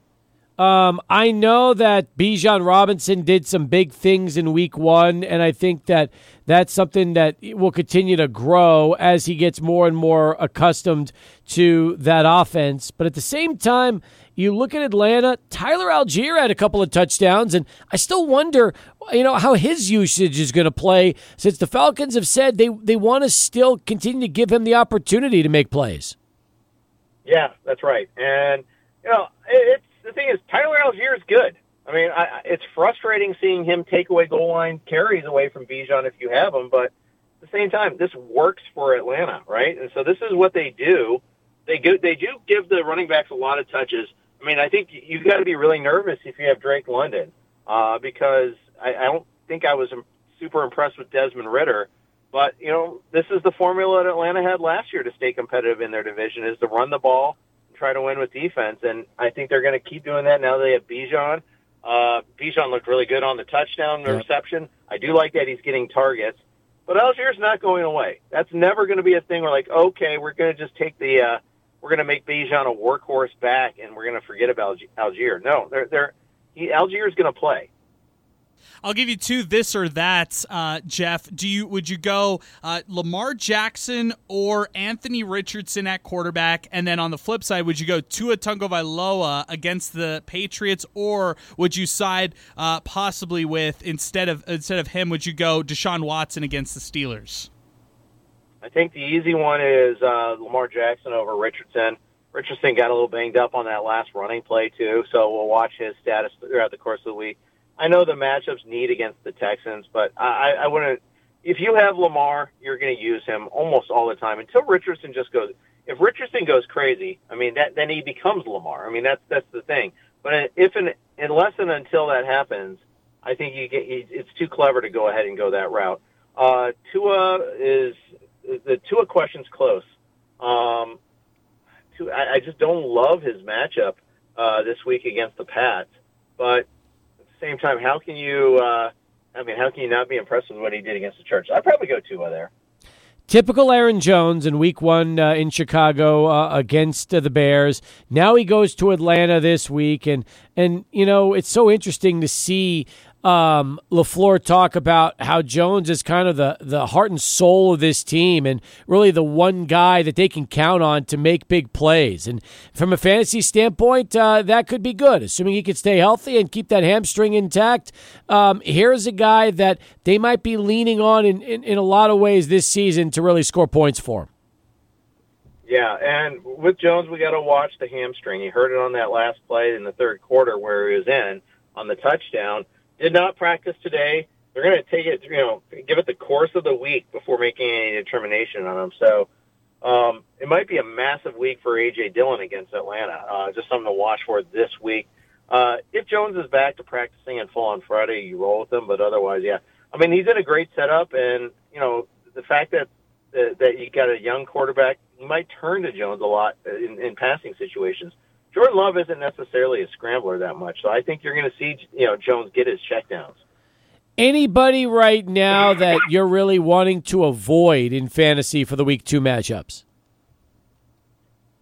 Um, I know that Bijan Robinson did some big things in week one, and I think that that's something that will continue to grow as he gets more and more accustomed to that offense. But at the same time, you look at Atlanta, Tyler Allgeier had a couple of touchdowns, and I still wonder, you know, how his usage is going to play since the Falcons have said they, they want to still continue to give him the opportunity to make plays. Yeah, that's right. And, you know, it's the thing is, Tyler Allgeier is good. I mean, I, it's frustrating seeing him take away goal line carries away from Bijan if you have him, but at the same time, this works for Atlanta, right? And so this is what they do. They go, they do give the running backs a lot of touches. I mean, I think you've got to be really nervous if you have Drake London, uh, because I, I don't think I was super impressed with Desmond Ridder. But you know, this is the formula that Atlanta had last year to stay competitive in their division: is to run the ball, try to win with defense, and I think they're going to keep doing that now. They have Bijan. Uh, Bijan looked really good on the touchdown and the reception. I do like that he's getting targets, but Allgeier's not going away. That's never going to be a thing. Where like, okay, we're going to just take the, uh, we're going to make Bijan a workhorse back, and we're going to forget about Allgeier. No, they're they're he, Allgeier's going to play. I'll give you two this or that, uh, Jeff. Do you would you go uh, Lamar Jackson or Anthony Richardson at quarterback, and then on the flip side, would you go Tua Tagovailoa against the Patriots, or would you side uh, possibly with instead of instead of him, would you go Deshaun Watson against the Steelers? I think the easy one is uh, Lamar Jackson over Richardson. Richardson got a little banged up on that last running play too, so we'll watch his status throughout the course of the week. I know the matchups need against the Texans, but I, I wouldn't. If you have Lamar, you're going to use him almost all the time until Richardson just goes. If Richardson goes crazy, I mean, that then he becomes Lamar. I mean, that's that's the thing. But if and unless and until that happens, I think you get it's too clever to go ahead and go that route. Uh, Tua is the Tua question's close. Um, Tua, I, I just don't love his matchup uh, this week against the Pats, but same time, how can you? Uh, I mean, how can you not be impressed with what he did against the Church? I'd probably go Tua there. Typical Aaron Jones in Week One uh, in Chicago uh, against uh, the Bears. Now he goes to Atlanta this week, and and you know it's so interesting to see um, LaFleur talk about how Jones is kind of the, the heart and soul of this team and really the one guy that they can count on to make big plays. And from a fantasy standpoint, uh, that could be good, assuming he could stay healthy and keep that hamstring intact. Um, here's a guy that they might be leaning on in, in, in a lot of ways this season to really score points for him. Yeah, and with Jones, we got to watch the hamstring. He hurt it on that last play in the third quarter where he was in on the touchdown did not practice today. They're going to take it, you know, give it the course of the week before making any determination on them. So um, it might be a massive week for AJ Dillon against Atlanta. Uh, just something to watch for this week. Uh, if Jones is back to practicing in full on Friday, you roll with him. But otherwise, yeah, I mean, he's in a great setup, and you know, the fact that that, that you got a young quarterback, he might turn to Jones a lot in, in passing situations. Jordan Love isn't necessarily a scrambler that much, so I think you're going to see you know Jones get his checkdowns. Anybody right now that you're really wanting to avoid in fantasy for the week two matchups?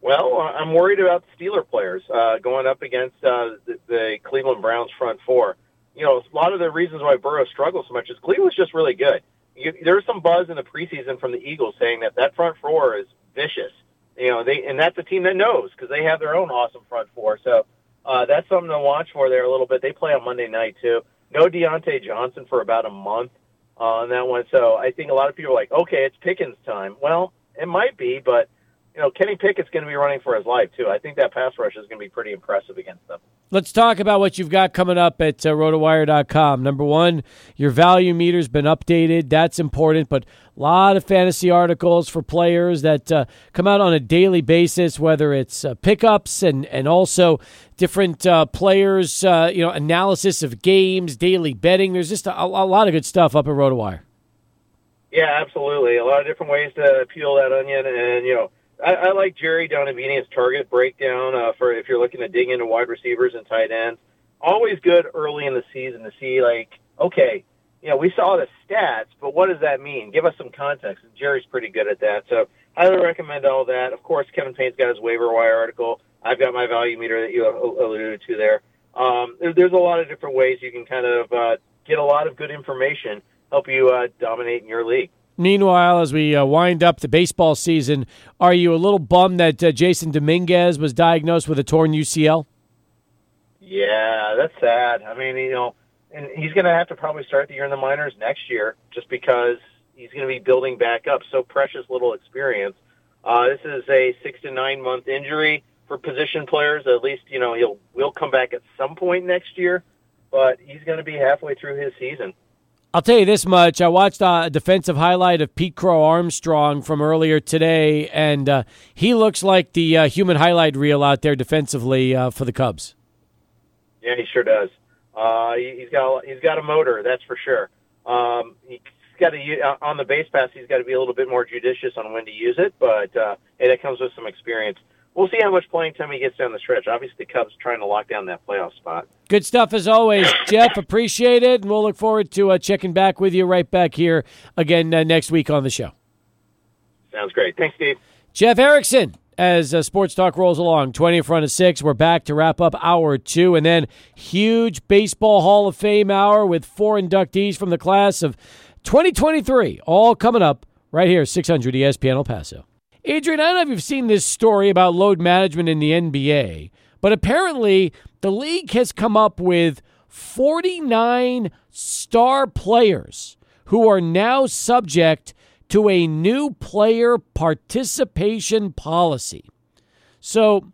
Well, I'm worried about the Steeler players uh, going up against uh, the, the Cleveland Browns front four. You know, a lot of the reasons why Burrow struggles so much is Cleveland's just really good. You, there's some buzz in the preseason from the Eagles saying that that front four is vicious you know, they and that's a team that knows because they have their own awesome front four. So uh, that's something to watch for there a little bit. They play on Monday night too. No Diontae Johnson for about a month uh, on that one. So I think a lot of people are like, okay, it's Pickens time. Well, it might be, but you know, Kenny Pickett's going to be running for his life too. I think that pass rush is going to be pretty impressive against them. Let's talk about what you've got coming up at uh, rotowire.com. Number one, your value meter's been updated. That's important, but a lot of fantasy articles for players that uh, come out on a daily basis, whether it's uh, pickups and, and also different uh, players, uh, you know, analysis of games, daily betting. There's just a, a lot of good stuff up at RotoWire. Yeah, absolutely. A lot of different ways to peel that onion, and you know I, I like Jerry Donabedian's target breakdown uh, for if you're looking to dig into wide receivers and tight ends. Always good early in the season to see like, okay, you know, we saw the stats, but what does that mean? Give us some context. And Jerry's pretty good at that. So highly recommend all that. Of course, Kevin Payne's got his waiver wire article. I've got my value meter that you alluded to there. Um, there there's a lot of different ways you can kind of uh, get a lot of good information, help you uh, dominate in your league. Meanwhile, as we uh, wind up the baseball season, are you a little bummed that uh, Jasson Dominguez was diagnosed with a torn UCL? Yeah, that's sad. I mean, you know, and he's going to have to probably start the year in the minors next year just because he's going to be building back up. So precious little experience. Uh, this is a six to nine month injury for position players. At least, you know, he'll will come back at some point next year, but he's going to be halfway through his season. I'll tell you this much. I watched a defensive highlight of Pete Crow Armstrong from earlier today, and uh, he looks like the uh, human highlight reel out there defensively uh, for the Cubs. Yeah, he sure does. Uh, he, has got he's got a motor, that's for sure. Um, he got to uh, on the base pass. He's got to be a little bit more judicious on when to use it, but uh, and it comes with some experience. We'll see how much playing time he gets down the stretch. Obviously, the Cubs trying to lock down that playoff spot. Good stuff as always, Jeff. Appreciate it, and we'll look forward to uh, checking back with you right back here again uh, next week on the show. Sounds great. Thanks, Steve. Jeff Erickson as uh, Sports Talk rolls along. 20 in front of six. We're back to wrap up hour two. And then huge Baseball Hall of Fame hour with four inductees from the class of 2023, all coming up right here, 600 ESPN El Paso. Adrian, I don't know if you've seen this story about load management in the NBA, but apparently the league has come up with 49 star players who are now subject to a new player participation policy. So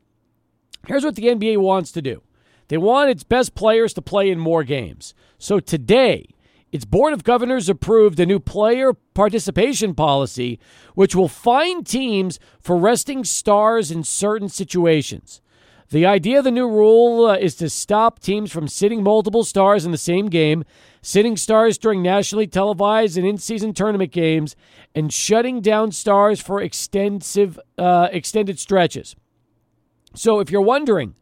here's what the NBA wants to do they want its best players to play in more games. So today, its Board of Governors approved a new player participation policy, which will fine teams for resting stars in certain situations. The idea of the new rule uh, is to stop teams from sitting multiple stars in the same game, sitting stars during nationally televised and in season tournament games, and shutting down stars for extensive, uh, extended stretches. So, if you're wondering,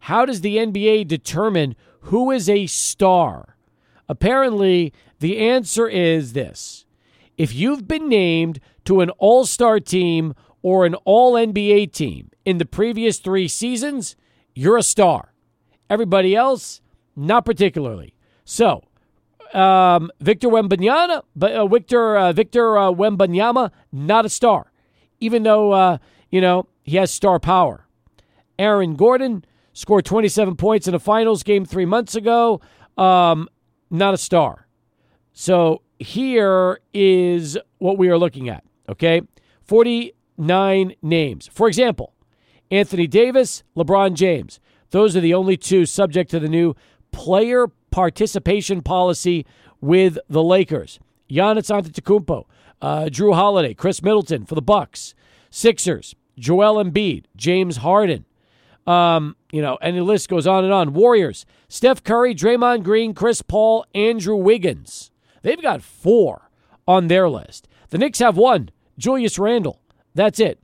how does the NBA determine who is a star? Apparently, the answer is this if you've been named to an all star team or an all NBA team in the previous three seasons, you're a star. Everybody else, not particularly. So, um, Victor Wembanyama, uh, Victor uh, Victor uh, Wembanyama, not a star, even though uh, you know he has star power. Aaron Gordon scored 27 points in a finals game three months ago. Um, not a star. So here is what we are looking at, okay? 49 names. For example, Anthony Davis, LeBron James. Those are the only two subject to the new player participation policy with the Lakers. Giannis Antetokounmpo, uh, Jrue Holiday, Khris Middleton for the Bucks. Sixers, Joel Embiid, James Harden, um, you know, and the list goes on and on. Warriors, Steph Curry, Draymond Green, Chris Paul, Andrew Wiggins. They've got four on their list. The Knicks have one, Julius Randle. That's it.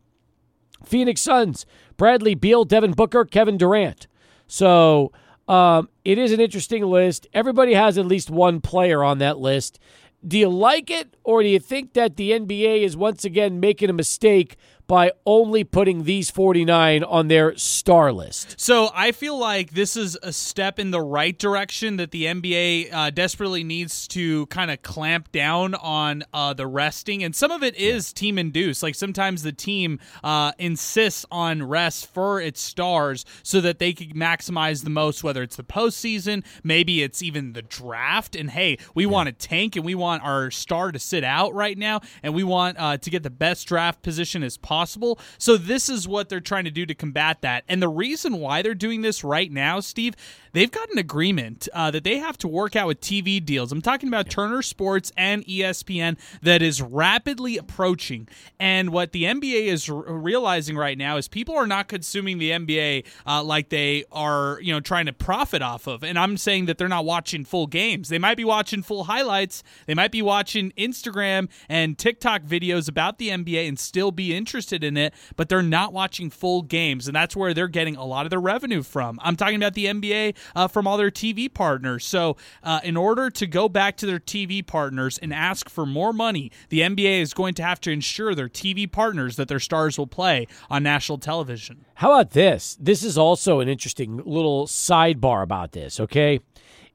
Phoenix Suns, Bradley Beal, Devin Booker, Kevin Durant. So um, it is an interesting list. Everybody has at least one player on that list. Do you like it, or do you think that the NBA is once again making a mistake by only putting these 49 on their star list. So I feel like this is a step in the right direction that the NBA uh, desperately needs to kind of clamp down on uh, the resting. And some of it is yeah. team induced. Like sometimes the team uh, insists on rest for its stars so that they can maximize the most, whether it's the postseason, maybe it's even the draft. And hey, we yeah. want to tank and we want our star to sit out right now and we want uh, to get the best draft position as possible possible. So this is what they're trying to do to combat that. And the reason why they're doing this right now, Steve, they've got an agreement uh, that they have to work out with TV deals. I'm talking about Turner Sports and ESPN that is rapidly approaching. And what the NBA is r- realizing right now is people are not consuming the NBA uh, like they are, you know, trying to profit off of. And I'm saying that they're not watching full games. They might be watching full highlights. They might be watching Instagram and TikTok videos about the NBA and still be interested interested in it, but they're not watching full games, and that's where they're getting a lot of their revenue from. I'm talking about the NBA uh, from all their TV partners. So, uh, in order to go back to their TV partners and ask for more money, the NBA is going to have to ensure their TV partners that their stars will play on national television. How about this? This is also an interesting little sidebar about this, okay?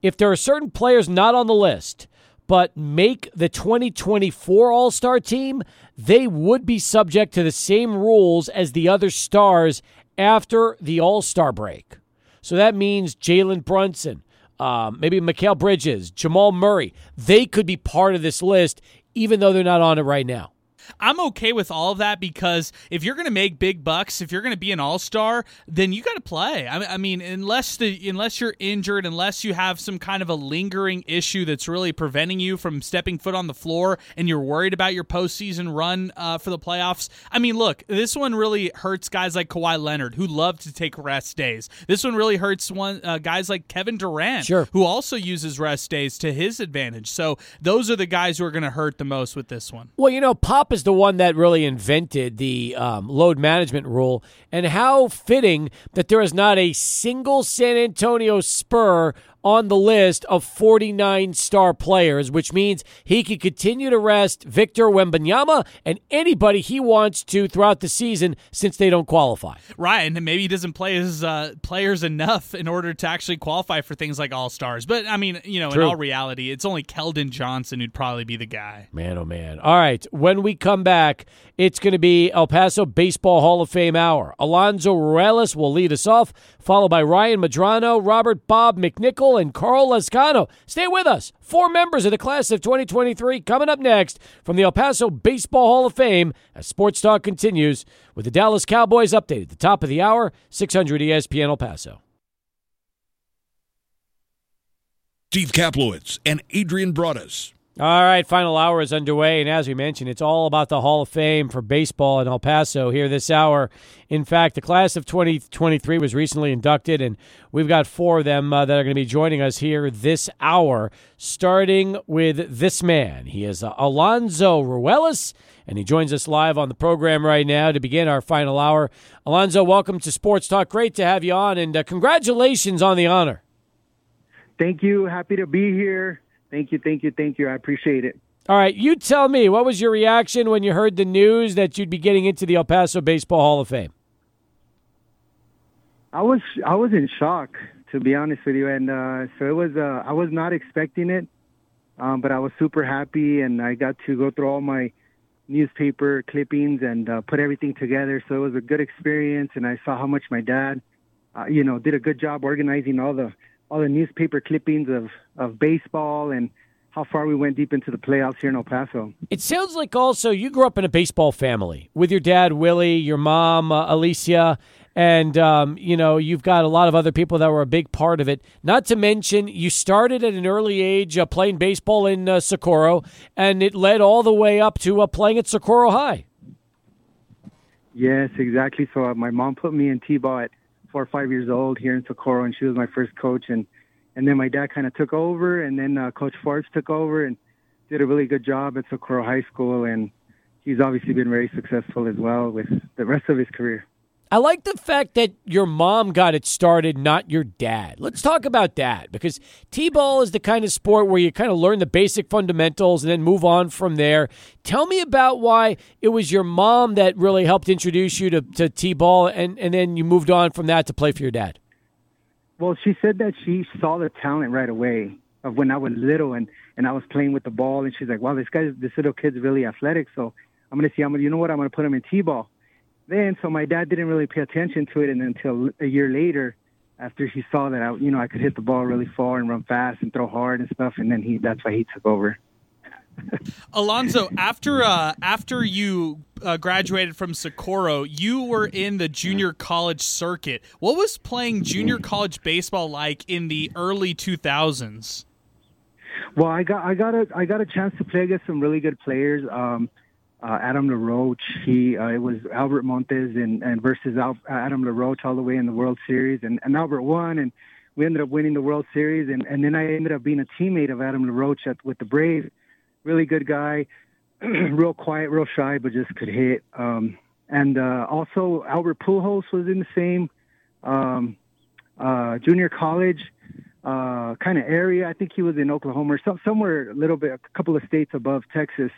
If there are certain players not on the list, but make the 2024 All Star team, they would be subject to the same rules as the other stars after the All Star break. So that means Jalen Brunson, um, maybe Mikal Bridges, Jamal Murray, they could be part of this list, even though they're not on it right now. I'm okay with all of that because if you're going to make big bucks, if you're going to be an all star, then you got to play. I, I mean, unless the unless you're injured, unless you have some kind of a lingering issue that's really preventing you from stepping foot on the floor, and you're worried about your postseason run uh, for the playoffs. I mean, look, this one really hurts guys like Kawhi Leonard who love to take rest days. This one really hurts one uh, guys like Kevin Durant, sure. who also uses rest days to his advantage. So those are the guys who are going to hurt the most with this one. Well, you know, Pop is the one that really invented the um, load management rule, and how fitting that there is not a single San Antonio Spur on the list of 49 star players, which means he can continue to rest Victor Wembanyama and anybody he wants to throughout the season since they don't qualify. Right, and maybe he doesn't play his uh, players enough in order to actually qualify for things like All Stars. But I mean, you know, True. in all reality, it's only Keldon Johnson who'd probably be the guy. Man, oh man. All right, when we come back, it's going to be El Paso Baseball Hall of Fame Hour. Alonzo Ruelas will lead us off, followed by Ryan Madrano, Robert Bob McNichol, and Carl Lascano. Stay with us. Four members of the class of 2023 coming up next from the El Paso Baseball Hall of Fame as Sports Talk continues with the Dallas Cowboys update at the top of the hour, 600 ESPN El Paso. Steve Kaplowitz and Adrian Broadus. All right, final hour is underway, and as we mentioned, it's all about the Hall of Fame for baseball in El Paso here this hour. In fact, the class of 2023 was recently inducted, and we've got four of them uh, that are going to be joining us here this hour, starting with this man. He is uh, Alonzo Ruelas, and he joins us live on the program right now to begin our final hour. Alonzo, welcome to Sports Talk. Great to have you on, and uh, congratulations on the honor. Thank you. Happy to be here. Thank you, thank you, thank you. I appreciate it. All right, you tell me, what was your reaction when you heard the news that you'd be getting into the El Paso Baseball Hall of Fame? I was I was in shock to be honest with you, and uh, so it was. Uh, I was not expecting it, um, but I was super happy, and I got to go through all my newspaper clippings and uh, put everything together. So it was a good experience, and I saw how much my dad, uh, you know, did a good job organizing all the all the newspaper clippings of, of baseball and how far we went deep into the playoffs here in El Paso. It sounds like also you grew up in a baseball family with your dad, Willie, your mom, uh, Alicia, and, um, you know, you've got a lot of other people that were a big part of it. Not to mention, you started at an early age uh, playing baseball in uh, Socorro, and it led all the way up to uh, playing at Socorro High. Yes, exactly. So uh, my mom put me in T-ball at four or five years old here in Socorro, and she was my first coach. And and then my dad kind of took over, and then uh, Coach Forbes took over and did a really good job at Socorro High School, and he's obviously been very successful as well with the rest of his career. I like the fact that your mom got it started, not your dad. Let's talk about that because T ball is the kind of sport where you kind of learn the basic fundamentals and then move on from there. Tell me about why it was your mom that really helped introduce you to, to T ball and, and then you moved on from that to play for your dad. Well, she said that she saw the talent right away of when I was little and, and I was playing with the ball. And she's like, wow, this guy, this little kid's really athletic. So I'm going to see, I'm gonna, you know what, I'm going to put him in T ball then so my dad didn't really pay attention to it and until a year later after he saw that I you know I could hit the ball really far and run fast and throw hard and stuff and then he that's why he took over. Alonzo, after uh, after you uh, graduated from Socorro, you were in the junior college circuit. What was playing junior college baseball like in the early 2000s? Well, I got I got a I got a chance to play against some really good players. Um, uh, Adam LaRoche. He uh, it was Albert Montes and, and versus Al, Adam LaRoche all the way in the World Series, and, and Albert won, and we ended up winning the World Series, and, and then I ended up being a teammate of Adam LaRoche at, with the Braves. Really good guy, real quiet, real shy, but just could hit. Um, and uh, also Albert Pujols was in the same um, uh, junior college uh, kind of area. I think he was in Oklahoma or some, somewhere a little bit, a couple of states above Texas.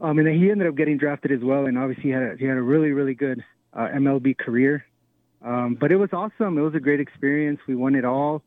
Um, and then he ended up getting drafted as well, and obviously he had a, he had a really really good uh, MLB career. Um, but it was awesome. It was a great experience. We won it all.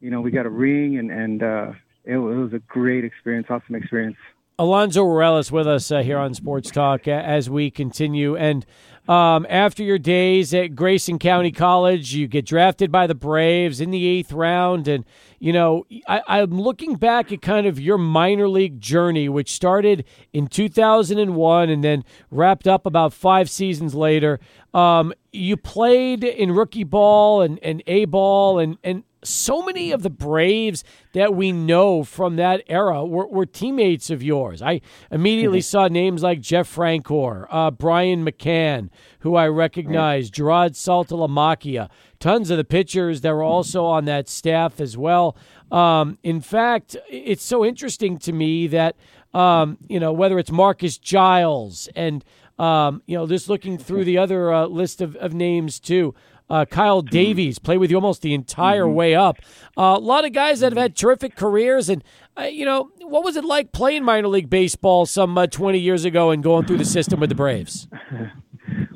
You know, we got a ring, and and uh, it, it was a great experience, awesome experience. Alonzo Morales with us uh, here on Sports Talk as we continue. And um, after your days at Grayson County College, you get drafted by the Braves in the eighth round. And, you know, I, I'm looking back at kind of your minor league journey, which started in 2001 and then wrapped up about five seasons later. Um, you played in rookie ball and, and A ball and, and so many of the Braves that we know from that era were, were teammates of yours. I immediately mm-hmm. saw names like Jeff Francoeur, uh, Brian McCann, who I recognize, mm-hmm. Jarrod Saltalamacchia, tons of the pitchers that were also on that staff as well. Um, in fact, it's so interesting to me that, um, you know, whether it's Marcus Giles and, um, you know, just looking through the other uh, list of, of names too. Uh, Kyle mm-hmm. Davies played with you almost the entire mm-hmm. way up. Uh, a lot of guys that have had terrific careers, and uh, you know what was it like playing minor league baseball some uh, 20 years ago and going through the system with the Braves?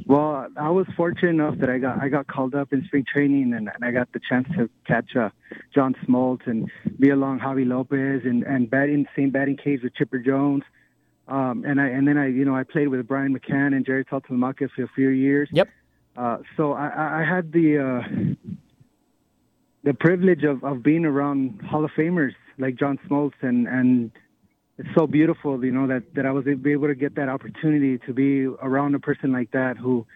Well, I was fortunate enough that I got I got called up in spring training, and, and I got the chance to catch uh, John Smoltz and be along Javy Lopez and and batting same batting cage with Chipper Jones. Um, and I and then I you know I played with Brian McCann and Jerry Saltalamacchia for a few years. Yep. Uh, so I, I had the uh, the privilege of, of being around Hall of Famers like John Smoltz, and and it's so beautiful, you know, that that I was able to get that opportunity to be around a person like that who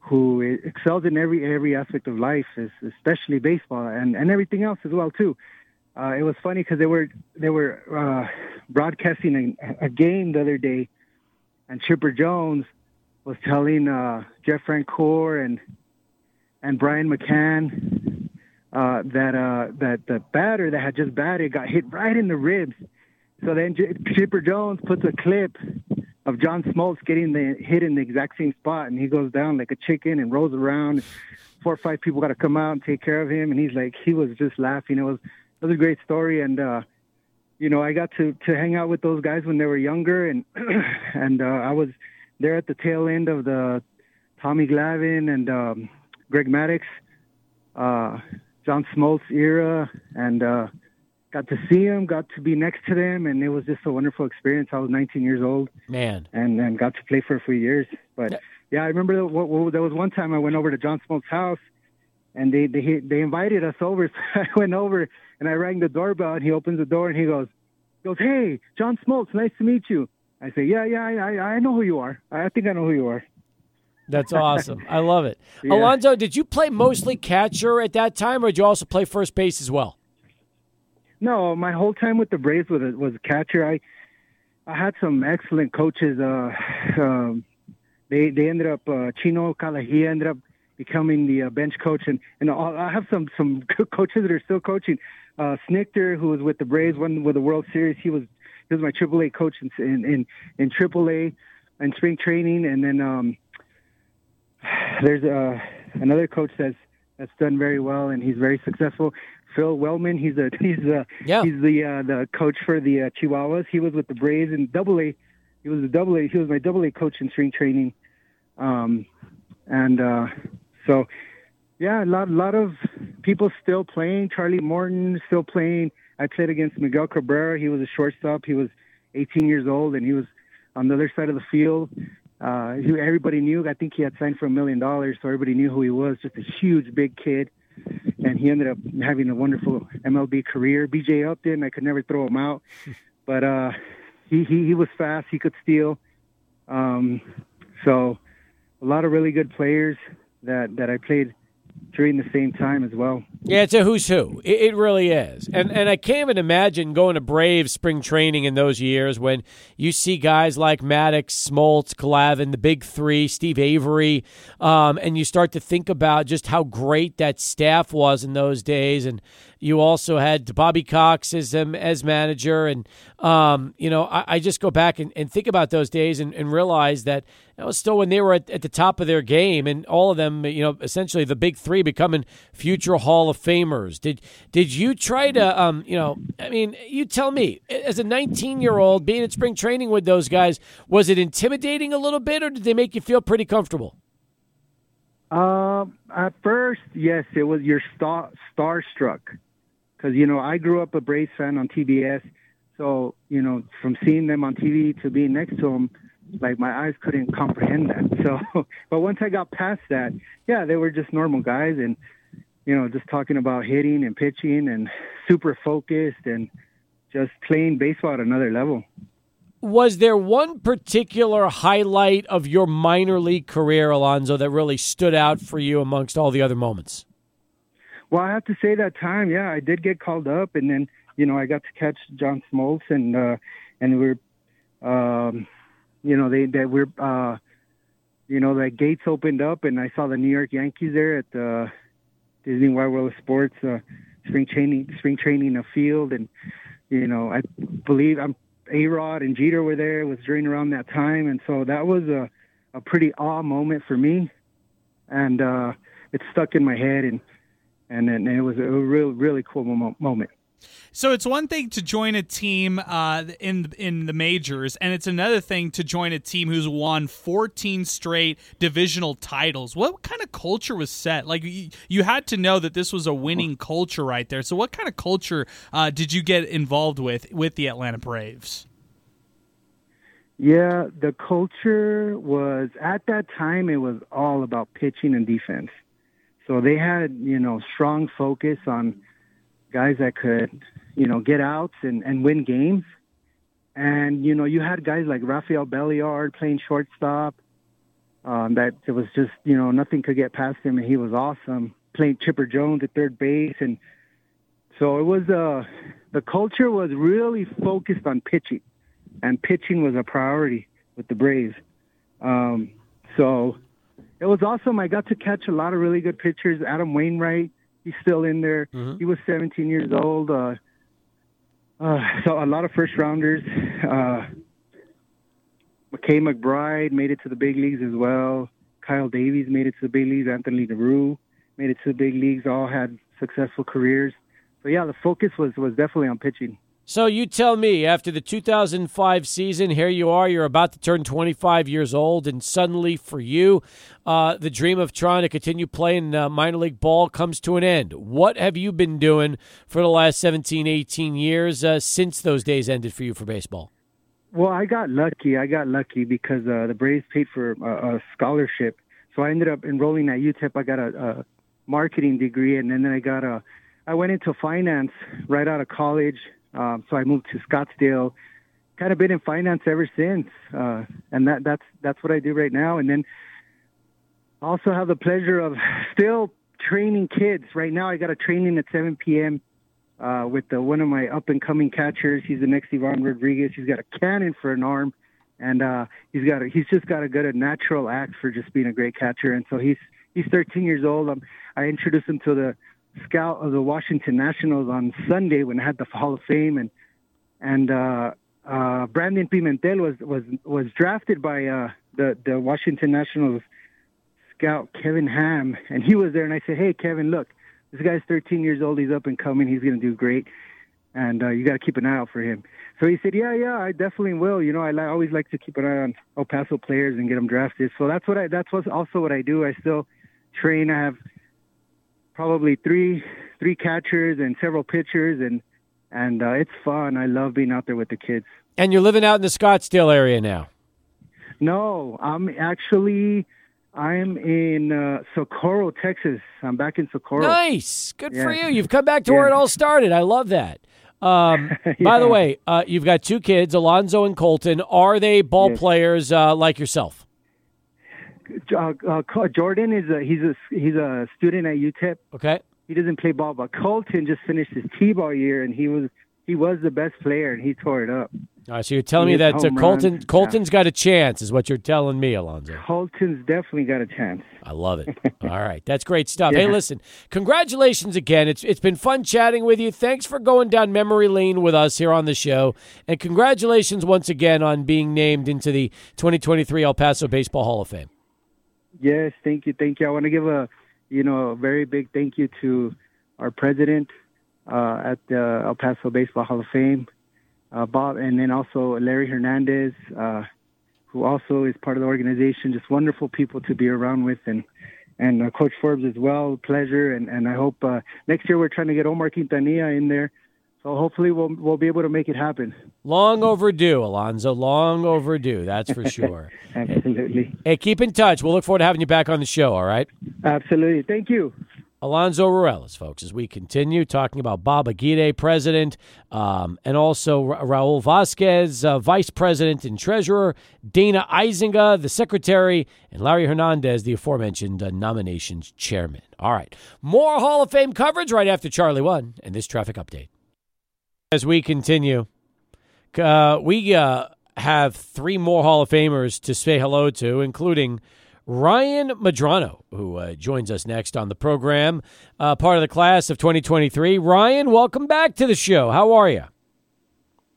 who excels in every every aspect of life, especially baseball and and everything else as well too. Uh, it was funny because they were they were uh, broadcasting a, a game the other day, and Chipper Jones was telling uh, Jeff Francoeur and and Brian McCann uh, that uh, that the batter that had just batted got hit right in the ribs. So then J- Chipper Jones puts a clip of John Smoltz getting the hit in the exact same spot, and he goes down like a chicken and rolls around. Four or five people got to come out and take care of him, and he's like, he was just laughing. It was it was a great story, and uh, you know, I got to to hang out with those guys when they were younger, and and uh, I was they're at the tail end of the Tommy Glavine and um, Greg Maddux, uh, John Smoltz era, and uh, got to see them, got to be next to them, and it was just a wonderful experience. I was 19 years old, man, and and got to play for a few years. But yeah, yeah I remember what, what, there was one time I went over to John Smoltz's house, and they they they invited us over. So I went over and I rang the doorbell, and he opens the door and he goes, goes, "Hey, John Smoltz, nice to meet you." I say, yeah, yeah, I, I know who you are. I think I know who you are. That's awesome. I love it. Yeah. Alonzo, did you play mostly catcher at that time, or did you also play first base as well? No, my whole time with the Braves was was catcher. I I had some excellent coaches. Uh, um, they they ended up uh, Chino Cadahia ended up becoming the uh, bench coach, and and I have some some coaches that are still coaching. Uh, who was with the Braves, won with the World Series. He was he was my AAA coach in in in, in AAA and spring training, and then um, there's uh, another coach that's that's done very well, and he's very successful. Phil Wellman, he's a he's a yeah. he's the uh, the coach for the uh, Chihuahuas. He was with the Braves in Double A. He was a Double A. He was my Double A coach in spring training, um, and uh, so yeah, a lot a lot of people still playing. Charlie Morton still playing. I played against Miguel Cabrera. He was a shortstop. He was 18 years old, and he was on the other side of the field. Uh, he, everybody knew. I think he had signed for a million dollars, so everybody knew who he was. Just a huge, big kid, and he ended up having a wonderful MLB career. BJ Upton, I could never throw him out, but uh, he, he he was fast. He could steal. Um, so, a lot of really good players that that I played during the same time as well. Yeah, it's a who's who. It, it, really is. And and I can't even imagine going to Brave spring training in those years when you see guys like Maddux, Smoltz, Glavine, the big three, Steve Avery, um, and you start to think about just how great that staff was in those days and you also had Bobby Cox as um, as manager, and um, you know I, I, just go back and, and think about those days and, and realize that that was still when they were at, at, the top of their game, and all of them, you know, essentially the big three becoming future Hall of Famers. Did did you try to, um, you know, I mean, you tell me, as a 19 year old being at spring training with those guys, was it intimidating a little bit, or did they make you feel pretty comfortable? Um, at first, yes, it was your star starstruck because you know I grew up a Braves fan on TBS, So you know, from seeing them on TV to being next to them, like my eyes couldn't comprehend that. So, but once I got past that, yeah, they were just normal guys, and you know, just talking about hitting and pitching and super focused and just playing baseball at another level. Was there one particular highlight of your minor league career, Alonzo, that really stood out for you amongst all the other moments? Well, I have to say that time, yeah, I did get called up, and then you know I got to catch John Smoltz, and uh, and we're, um, you know, they that we're, uh, you know, the gates opened up, and I saw the New York Yankees there at the Disney Wide World of Sports uh, spring training spring training a field, and you know, I believe I'm A Rod and Jeter were there. It was during around that time, and so that was a a pretty awe moment for me, and uh, it stuck in my head, and and, and it was a real really cool moment. So it's one thing to join a team uh, in in the majors, and it's another thing to join a team who's won 14 straight divisional titles. What kind of culture was set? Like you, you had to know that this was a winning culture right there. So what kind of culture uh, did you get involved with with the Atlanta Braves? Yeah, the culture was at that time it was all about pitching and defense. So they had, you know, strong focus on guys that could, you know, get outs and, and win games. And, you know, you had guys like Rafael Belliard playing shortstop. Um, that it was just, you know, nothing could get past him, and he was awesome. Playing Chipper Jones at third base, and so it was. Uh, the culture was really focused on pitching, and pitching was a priority with the Braves. Um, so it was awesome. I got to catch a lot of really good pitchers. Adam Wainwright, he's still in there. Mm-hmm. He was 17 years old. Uh, uh, so a lot of first rounders. Uh, Macay McBride made it to the big leagues as well. Kyle Davies made it to the big leagues. Anthony Lerew made it to the big leagues. All had successful careers. So yeah, the focus was was definitely on pitching. So you tell me, after the 2005 season, here you are, you're about to turn 25 years old, and suddenly for you, uh, the dream of trying to continue playing uh, minor league ball comes to an end. What have you been doing for the last 17, 18 years uh, since those days ended for you for baseball? Well, I got lucky. I got lucky because uh, the Braves paid for a, scholarship. So I ended up enrolling at UTEP. I got a, a marketing degree, and then I got a. I went into finance right out of college um, so I moved to Scottsdale. Kind of been in finance ever since, uh, and that that's that's what I do right now. And then also have the pleasure of still training kids. Right now, I got a training at 7 p.m. Uh, with the, one of my up and coming catchers. He's the next Ivan Rodriguez. He's got a cannon for an arm, and uh, he's got a, he's just got a good a natural act for just being a great catcher. And so he's he's 13 years old. Um, I introduced him to the scout of the Washington Nationals on Sunday when I had the Hall of Fame, and and uh, uh, Brandon Pimentel was was was drafted by uh, the the Washington Nationals scout Kevin Ham, and he was there. And I said, "Hey, Kevin, look, this guy's 13 years old. He's up and coming. He's going to do great, and uh, you got to keep an eye out for him." So he said, "Yeah, yeah, I definitely will. You know, I li- always like to keep an eye on El Paso players and get them drafted. So that's what I that's what's also what I do. I still train. I have probably three three catchers and several pitchers, and and uh, it's fun. I love being out there with the kids. And you're living out in the Scottsdale area now. No, I'm actually I'm in uh, Socorro, Texas. I'm back in Socorro. Nice, good yeah. for you. You've come back to yeah. where it all started. I love that. Um, yeah. By the way, uh, you've got two kids, Alonzo and Colton. Are they ball yes. players uh, like yourself? Uh, uh, Jordan is a he's a he's a student at UTEP. Okay. He doesn't play ball, but Colton just finished his t-ball year, and he was he was the best player, and he tore it up. All right, so you're telling he me that uh, Colton runs. Colton's yeah. got a chance, is what you're telling me, Alonzo. Colton's definitely got a chance. I love it. All right, that's great stuff. Yeah. Hey, listen, congratulations again. It's it's been fun chatting with you. Thanks for going down memory lane with us here on the show, and congratulations once again on being named into the 2023 El Paso Baseball Hall of Fame. Yes, thank you, thank you. I want to give a, you know, a very big thank you to our president uh, at the El Paso Baseball Hall of Fame, uh, Bob, and then also Larry Hernandez, uh, who also is part of the organization. Just wonderful people to be around with, and and uh, Coach Forbes as well. Pleasure, and and I hope uh, next year we're trying to get Omar Quintanilla in there So hopefully we'll we'll be able to make it happen. Long overdue, Alonzo. Long overdue. That's for sure. Absolutely. Hey, keep in touch. We'll look forward to having you back on the show. All right. Absolutely. Thank you. Alonzo Ruelas, folks, as we continue talking about Bob Aguirre, president, um, and also Ra- Raul Vasquez, uh, vice president and treasurer, Dana Isinga, the secretary, and Larry Hernandez, the aforementioned uh, nominations chairman. All right. More Hall of Fame coverage right after Charlie One and this traffic update. As we continue, uh, we uh, have three more Hall of Famers to say hello to, including Ryan Madrano, who uh, joins us next on the program, uh, part of the class of 2023. Ryan, welcome back to the show. How are you?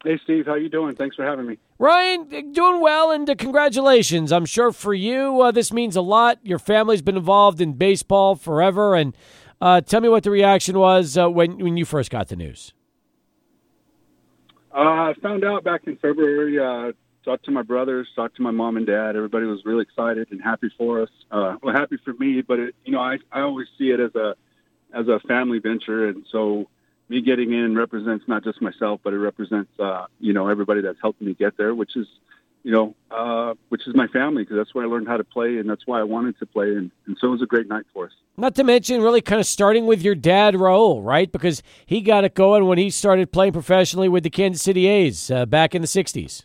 Hey, Steve. How you doing? Thanks for having me. Ryan, doing well, and uh, congratulations. I'm sure for you, uh, this means a lot. Your family's been involved in baseball forever, and uh, tell me what the reaction was uh, when when you first got the news. Uh, I found out back in February. Uh, talked to my brothers, talked to my mom and dad. Everybody was really excited and happy for us. Uh, well, happy for me, but it, you know, I I always see it as a as a family venture, and so me getting in represents not just myself, but it represents uh, you know everybody that's helped me get there, which is you know uh, which is my family because that's where I learned how to play, and that's why I wanted to play, and, and so it was a great night for us. Not to mention, really kind of starting with your dad, Raul, right? Because he got it going when he started playing professionally with the Kansas City A's uh, back in the 60s.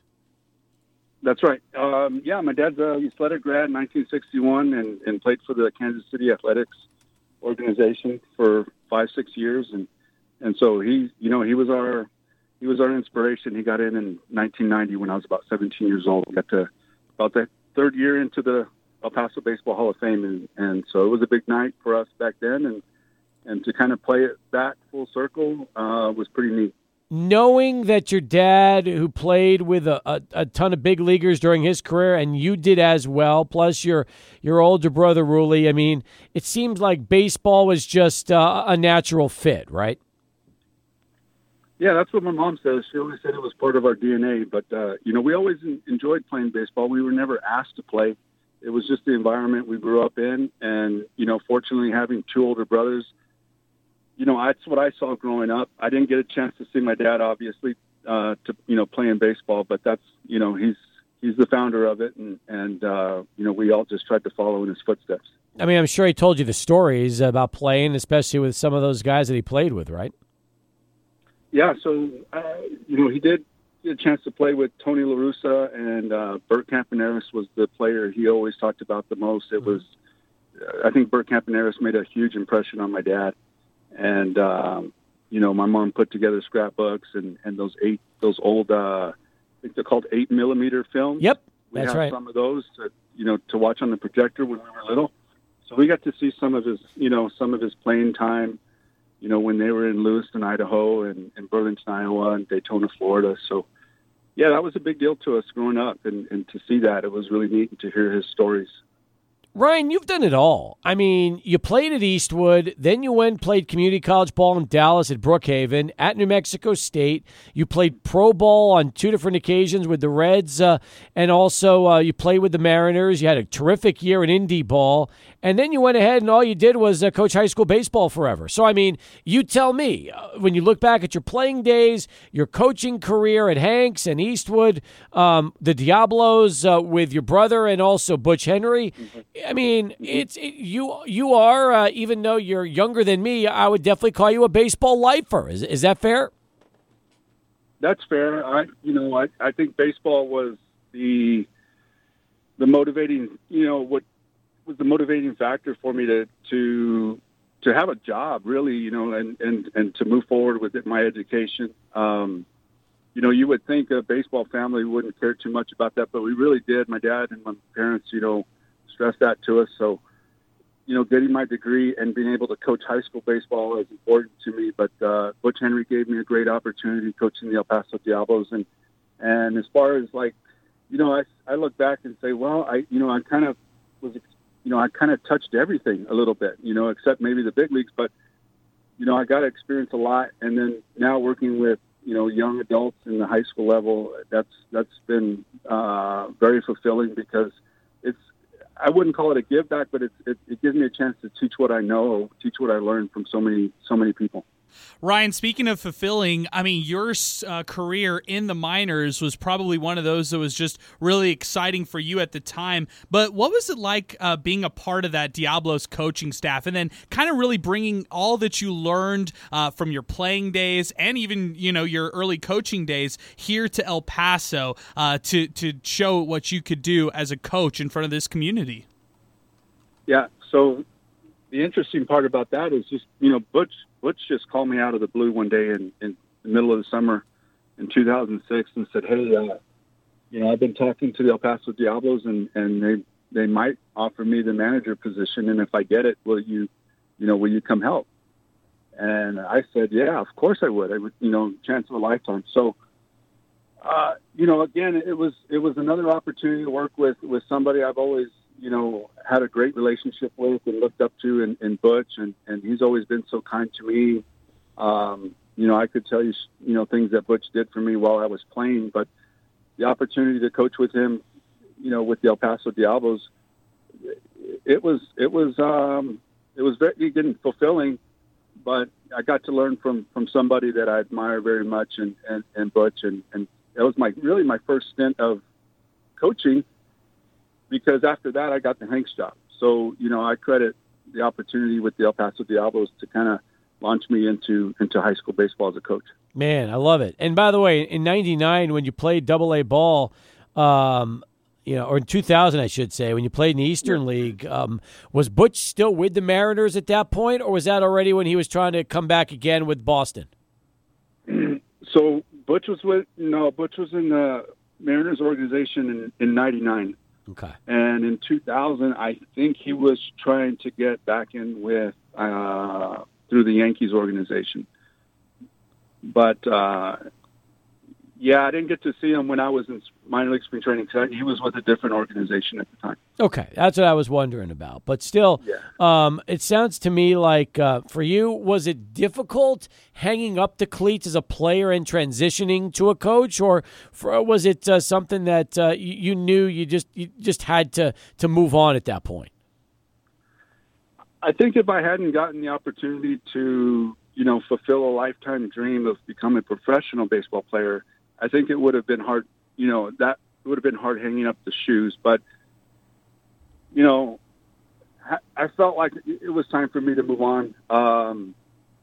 That's right. Um, yeah, my dad's a athletic grad in 1961 and, and played for the Kansas City Athletics organization for five, six years. And, and so he, you know, he was our, he was our inspiration. He got in in 1990 when I was about 17 years old. Got to about the third year into the El Paso Baseball Hall of Fame. And, and so it was a big night for us back then. And, and to kind of play it back full circle uh, was pretty neat knowing that your dad, who played with a, a, a, ton of big leaguers during his career, and you did as well, plus your your older brother Ruly, I mean, it seems like baseball was just uh, a natural fit, right? Yeah, that's what my mom says. She always said it was part of our DNA. But uh, you know, we always enjoyed playing baseball. We were never asked to play. It was just the environment we grew up in, and you know, fortunately, having two older brothers you know, that's what I saw growing up. I didn't get a chance to see my dad, obviously, uh, to you know, playing baseball, but that's you know, he's he's the founder of it, and and uh, you know, we all just tried to follow in his footsteps. I mean, I'm sure he told you the stories about playing, especially with some of those guys that he played with, right? Yeah, so uh, you know, he did get a chance to play with Tony La Russa and uh, Bert Campaneris was the player he always talked about the most. It was, I think, Bert Campaneris made a huge impression on my dad and um, you know my mom put together scrapbooks and and those eight those old uh, I think they're called eight millimeter films. Yep, we that's right. Some of those to you know to watch on the projector when we were little. So we got to see some of his you know some of his playing time. You know when they were in Lewiston, Idaho, and, and Burlington, Iowa, and Daytona, Florida. So yeah, that was a big deal to us growing up, and, and to see that it was really neat to hear his stories. Ryan, you've done it all. I mean, you played at Eastwood, then you went played community college ball in Dallas at Brookhaven, at New Mexico State. You played pro ball on two different occasions with the Reds, uh, and also uh, you played with the Mariners. You had a terrific year in indie ball, and then you went ahead and all you did was uh, coach high school baseball forever. So, I mean, you tell me uh, when you look back at your playing days, your coaching career at Hanks and Eastwood, um, the Diablos uh, with your brother, and also Butch Henry. I mean, it's it, you. You are uh, even though you're younger than me. I would definitely call you a baseball lifer. Is is that fair? That's fair. I, you know, I, I think baseball was the the motivating, you know, what was the motivating factor for me to to to have a job, really, you know, and and and to move forward with it, my education. Um, you know, you would think a baseball family wouldn't care too much about that, but we really did. My dad and my parents, you know, stressed that to us. So, you know, getting my degree and being able to coach high school baseball is important to me. But uh, Butch Henry gave me a great opportunity coaching the El Paso Diablos, and and as far as like, you know, I I look back and say, well, I you know, I kind of was, you know, I kind of touched everything a little bit, you know, except maybe the big leagues, but you know, I got to experience a lot, and then now working with you know young adults in the high school level, that's that's been uh, very fulfilling because it's I wouldn't call it a give back, but it's, it, it gives me a chance to teach what I know, teach what I learned from so many so many people. Ryan, speaking of fulfilling, I mean, your uh, career in the minors was probably one of those that was just really exciting for you at the time. But what was it like uh, being a part of that Diablos coaching staff and then kind of really bringing all that you learned uh, from your playing days and even, you know, your early coaching days here to El Paso uh, to, to show what you could do as a coach in front of this community? Yeah. So the interesting part about that is just, you know, Butch Butch just called me out of the blue one day in, in the middle of the summer in 2006 and said, "Hey, uh, you know, I've been talking to the El Paso Diablos, and and they they might offer me the manager position, and if I get it, will you, you know, will you come help?" And I said, "Yeah, of course I would. I would, you know, chance of a lifetime." So, uh, you know, again, it was it was another opportunity to work with with somebody I've always you know, had a great relationship with and looked up to in, in Butch, and, and he's always been so kind to me. Um, you know, I could tell you, you know, things that Butch did for me while I was playing, but the opportunity to coach with him, you know, with the El Paso Diablos, it was, it was, um, it was very, again, fulfilling, but I got to learn from, from somebody that I admire very much and, and, and Butch, and, and that was my, really my first stint of coaching because after that I got the Hanks job. So you know I credit the opportunity with the El Paso Diablos to kind of launch me into into high school baseball as a coach. Man, I love it. And by the way, in '99 when you played Double A ball. Um, you know, or in 2000, I should say, when you played in the Eastern yeah. League, um, was Butch still with the Mariners at that point, or was that already when he was trying to come back again with Boston? so Butch was with no, Butch was in the Mariners organization in, in '99. Okay. And in 2000, I think he was trying to get back in with uh, through the Yankees organization. But uh, yeah, I didn't get to see him when I was in minor league spring training because he was with a different organization at the time. Okay, that's what I was wondering about. But still, yeah. um, it sounds to me like uh, for you, was it difficult hanging up the cleats as a player and transitioning to a coach, or for, was it uh, something that uh, you, you, knew you just you just had to to move on at that point? I think if I hadn't gotten the opportunity to, you know, fulfill a lifetime dream of becoming a professional baseball player I think it would have been hard. You know, that would have been hard hanging up the shoes. But you know, I felt like it was time for me to move on um,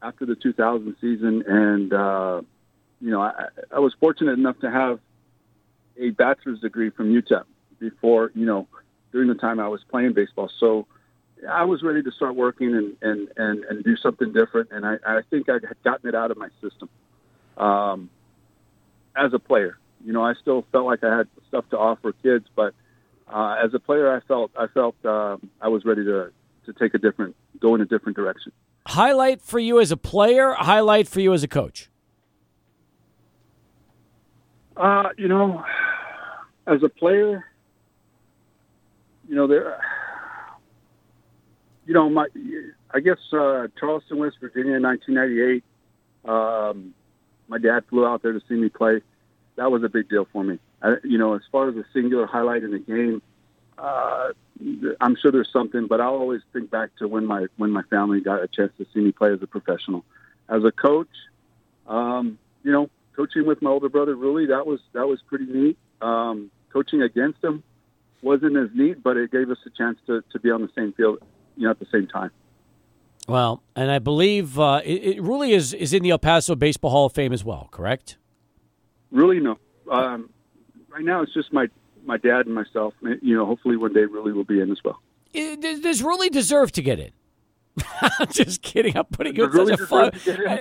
after the 2000 season, and uh, you know, I, I was fortunate enough to have a bachelor's degree from UTEP before, you know, during the time I was playing baseball. So I was ready to start working and, and, and, and do something different. And I, I think I had gotten it out of my system. Um, as a player. You know, I still felt like I had stuff to offer kids, but uh, as a player, I felt I felt uh, I was ready to to take a different, go in a different direction. Highlight for you as a player. Highlight for you as a coach. Uh, you know, as a player, you know there. You know, my I guess uh, Charleston, West Virginia, in 1998. Um, my dad flew out there to see me play. That was a big deal for me. I, you know, as far as a singular highlight in the game, uh, I'm sure there's something, but I'll always think back to when my when my family got a chance to see me play as a professional. As a coach, um, you know, coaching with my older brother, really, that was that was pretty neat. Um, coaching against him wasn't as neat, but it gave us a chance to, to be on the same field, you know, at the same time. Well, and I believe uh, it, it, really is is in the El Paso Baseball Hall of Fame as well, correct? Really, no. Um, right now, it's just my my dad and myself. You know, hopefully one day Ruly will be in as well. It, does Ruly deserve to get in? just kidding. I'm putting you in such a fun.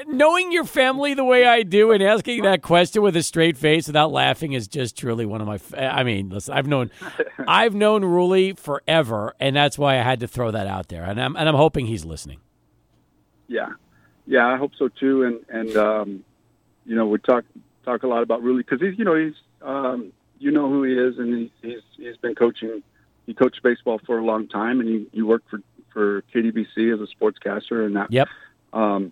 Knowing your family the way I do and asking that question with a straight face without laughing is just truly one of my. I mean, listen, I've known, I've known Ruly forever, and that's why I had to throw that out there, and I'm and I'm hoping he's listening. Yeah, yeah, I hope so too. And and um, you know, we talk talk a lot about Ruly because he's you know he's um, you know who he is, and he, he's he's been coaching. He coached baseball for a long time, and he, he worked for for KDBC as a sportscaster, and that. Yep. Um,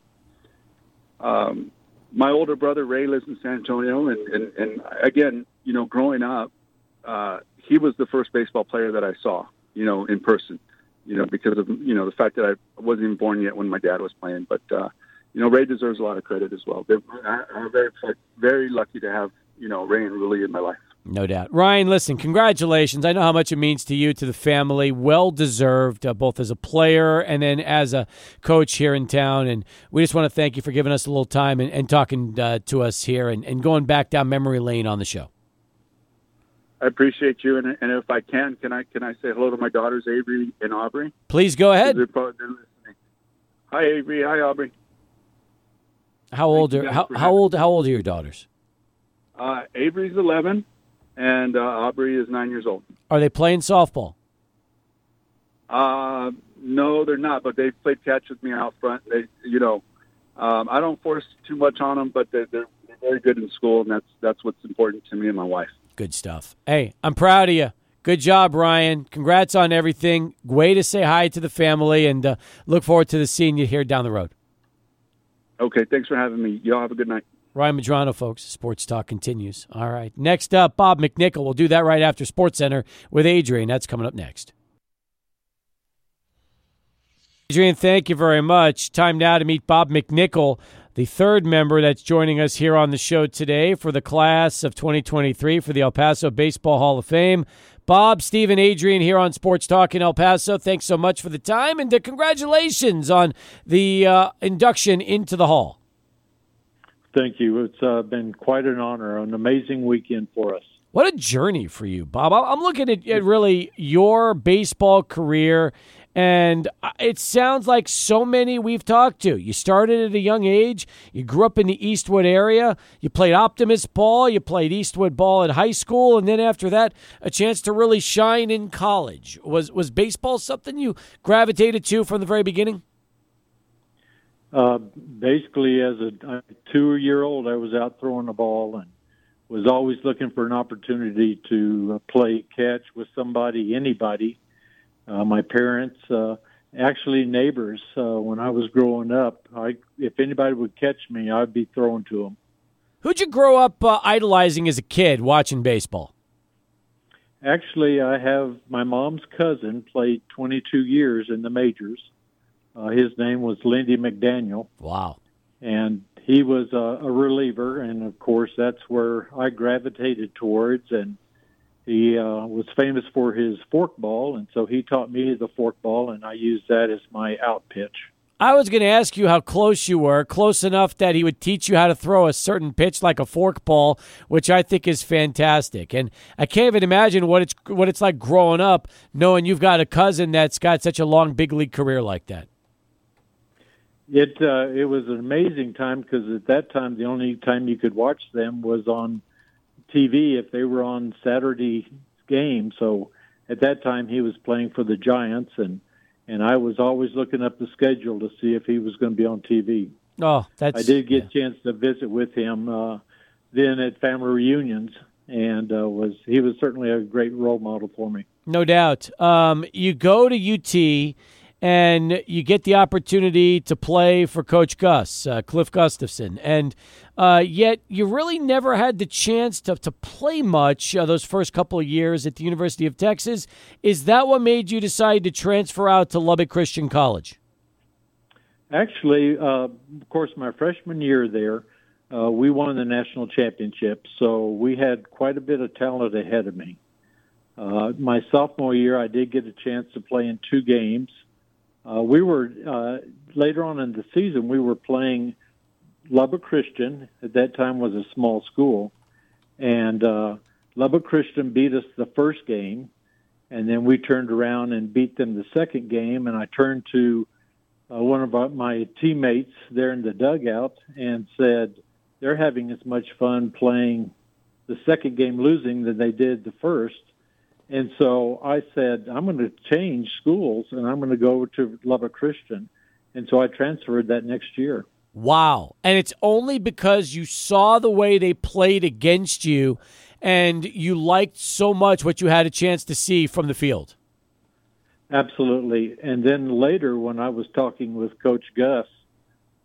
um, my older brother Ray lives in San Antonio, and and, and again, you know, growing up, uh, he was the first baseball player that I saw, you know, in person you know, because of you know the fact that I wasn't even born yet when my dad was playing. But uh, you know, Ray deserves a lot of credit as well. They're, I'm very very lucky to have you know Ray and Ruly in my life. No doubt. Ryan, listen, congratulations. I know how much it means to you, to the family. Well deserved, uh, both as a player and then as a coach here in town. And we just want to thank you for giving us a little time and, and talking uh, to us here and, and going back down memory lane on the show. I appreciate you, and, and if I can, can I can I say hello to my daughters Avery and Aubrey? Please go ahead. They're, they're listening. Hi Avery, hi Aubrey. How old are how, how old how old are your daughters? Uh, Avery's eleven, and uh, Aubrey is nine years old. Are they playing softball? Uh, no, they're not. But they played catch with me out front. They, you know, um, I don't force too much on them, but they're, they're they're very good in school, and that's that's what's important to me and my wife. Good stuff. Hey, I'm proud of you. Good job, Ryan. Congrats on everything. Way to say hi to the family, and uh, look forward to the seeing you here down the road. Okay, thanks for having me. Y'all have a good night. Ryan Madrano, folks. Sports Talk continues. All right. Next up, Bob McNichol. We'll do that right after Sports Center with Adrian. That's coming up next. Adrian, thank you very much. Time now to meet Bob McNichol, the third member that's joining us here on the show today for the class of 2023 for the El Paso Baseball Hall of Fame. Bob, Stephen, Adrian here on Sports Talk in El Paso. Thanks so much for the time and congratulations on the uh, induction into the Hall. Thank you. It's uh, been quite an honor, an amazing weekend for us. What a journey for you, Bob. I'm looking at, at really your baseball career and it sounds like so many we've talked to. You started at a young age. You grew up in the Eastwood area. You played optimist ball. You played Eastwood ball in high school, and then after that, a chance to really shine in college. Was was baseball something you gravitated to from the very beginning? Uh, basically, as a two-year-old, I was out throwing the ball and was always looking for an opportunity to play catch with somebody, anybody uh, my parents, uh, actually neighbors. Uh, when I was growing up, I if anybody would catch me, I'd be throwing to them. Who'd you grow up uh, idolizing as a kid watching baseball? Actually, I have my mom's cousin played 22 years in the majors. Uh, his name was Lindy McDaniel. Wow. And he was a, a reliever, and of course, that's where I gravitated towards. And he uh, was famous for his forkball, and so he taught me the forkball, and I used that as my out pitch. I was going to ask you how close you were, close enough that he would teach you how to throw a certain pitch like a forkball, which I think is fantastic. And I can't even imagine what it's what it's like growing up, knowing you've got a cousin that's got such a long big league career like that. It uh, it was an amazing time because at that time the only time you could watch them was on TV if they were on Saturday game. So at that time he was playing for the Giants and and I was always looking up the schedule to see if he was going to be on TV. Oh, that's I did get yeah. a chance to visit with him uh then at family reunions and uh, was he was certainly a great role model for me. No doubt. Um, you go to UT and you get the opportunity to play for Coach Gus, uh, Cliff Gustafson, and uh, yet you really never had the chance to, to play much uh, those first couple of years at the University of Texas. Is that what made you decide to transfer out to Lubbock Christian College? Actually, uh, of course, my freshman year there, uh, we won the national championship, so we had quite a bit of talent ahead of me. Uh, my sophomore year, I did get a chance to play in two games. Uh, we were later on in the season. We were playing Lubbock Christian. At that time, was a small school, and uh, Lubbock Christian beat us the first game, and then we turned around and beat them the second game. And I turned to uh, one of our, my teammates there in the dugout and said, "They're having as much fun playing the second game losing than they did the first." And so I said, I'm going to change schools and I'm going to go to Lubbock Christian. And so I transferred that next year. Wow. And it's only because you saw the way they played against you and you liked so much what you had a chance to see from the field. Absolutely. And then later, when I was talking with Coach Gus,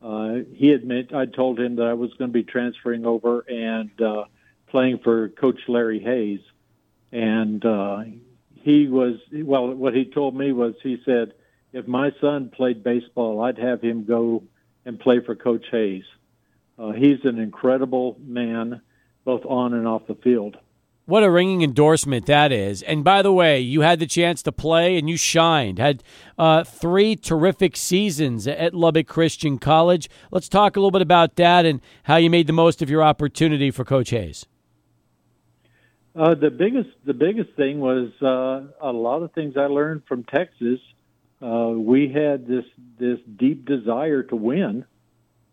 uh, he admit I told him that I was going to be transferring over and uh, playing for Coach Larry Hays. and uh, he was well. What he told me was he said, if my son played baseball, I'd have him go and play for Coach Hays. Uh, he's an incredible man, both on and off the field. What a ringing endorsement that is. And by the way, you had the chance to play and you shined. Had uh, three terrific seasons at Lubbock Christian College. Let's talk a little bit about that and how you made the most of your opportunity for Coach Hays. Uh, the biggest the biggest thing was uh, a lot of things I learned from Texas. Uh, we had this this deep desire to win,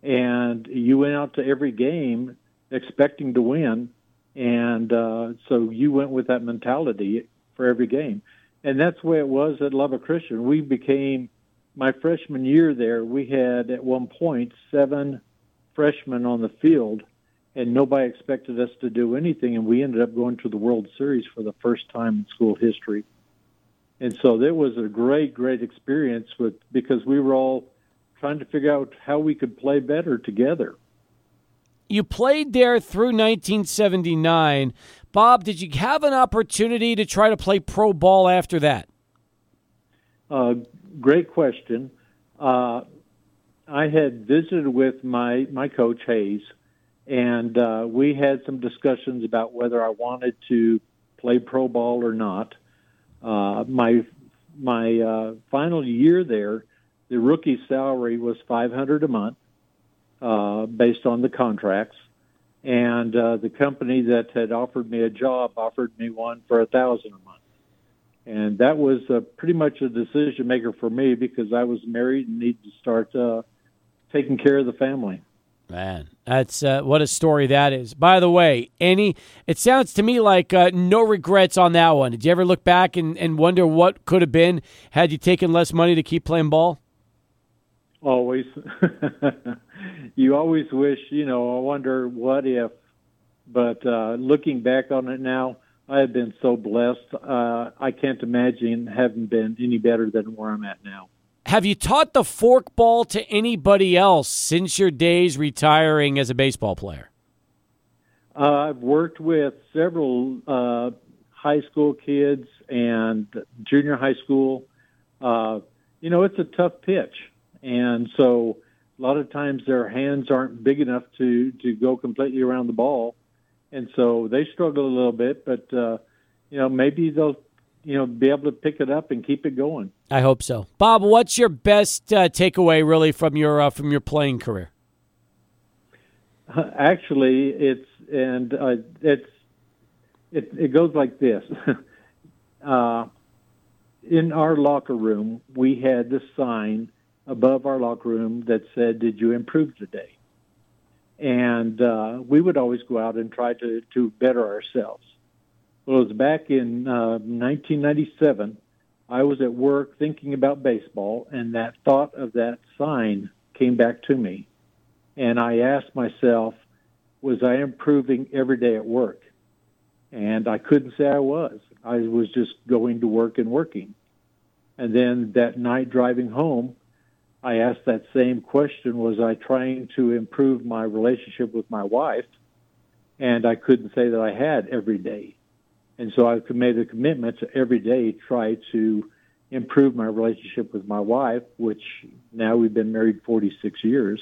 and you went out to every game expecting to win, and uh, so you went with that mentality for every game, and that's the way it was at Lubbock Christian. We became my freshman year there. We had at one point seven freshmen on the field and nobody expected us to do anything, and we ended up going to the World Series for the first time in school history. And so it was a great, great experience with because we were all trying to figure out how we could play better together. You played there through 1979. Bob, did you have an opportunity to try to play pro ball after that? Uh, great question. Uh, I had visited with my, my coach, Hays, and uh, we had some discussions about whether I wanted to play pro ball or not. Uh, my my uh, final year there, the rookie salary was five hundred a month, uh, based on the contracts, and uh, the company that had offered me a job offered me one for a thousand a month, and that was uh, pretty much a decision maker for me because I was married and needed to start uh, taking care of the family. Man, that's uh, what a story that is. By the way, any it sounds to me like uh, no regrets on that one. Did you ever look back and, and wonder what could have been had you taken less money to keep playing ball? Always. you always wish, you know, I wonder what if. But uh, looking back on it now, I have been so blessed. Uh, I can't imagine having been any better than where I'm at now. Have you taught the fork ball to anybody else since your days retiring as a baseball player? Uh, I've worked with several uh, high school kids and junior high school. Uh, you know, it's a tough pitch, and so a lot of times their hands aren't big enough to to go completely around the ball, and so they struggle a little bit. But uh, you know, maybe they'll you know be able to pick it up and keep it going. I hope so. Bob, what's your best uh, takeaway really from your uh, from your playing career? Actually, it's and uh, it's it it goes like this. uh, in our locker room, we had this sign above our locker room that said, "Did you improve today?" And uh, we would always go out and try to to better ourselves. Well, it was back in uh, 1997. I was at work thinking about baseball, and that thought of that sign came back to me. And I asked myself, was I improving every day at work? And I couldn't say I was. I was just going to work and working. And then that night driving home, I asked that same question was I trying to improve my relationship with my wife? And I couldn't say that I had every day. And so I've made a commitment to every day try to improve my relationship with my wife, which now we've been married 46 years.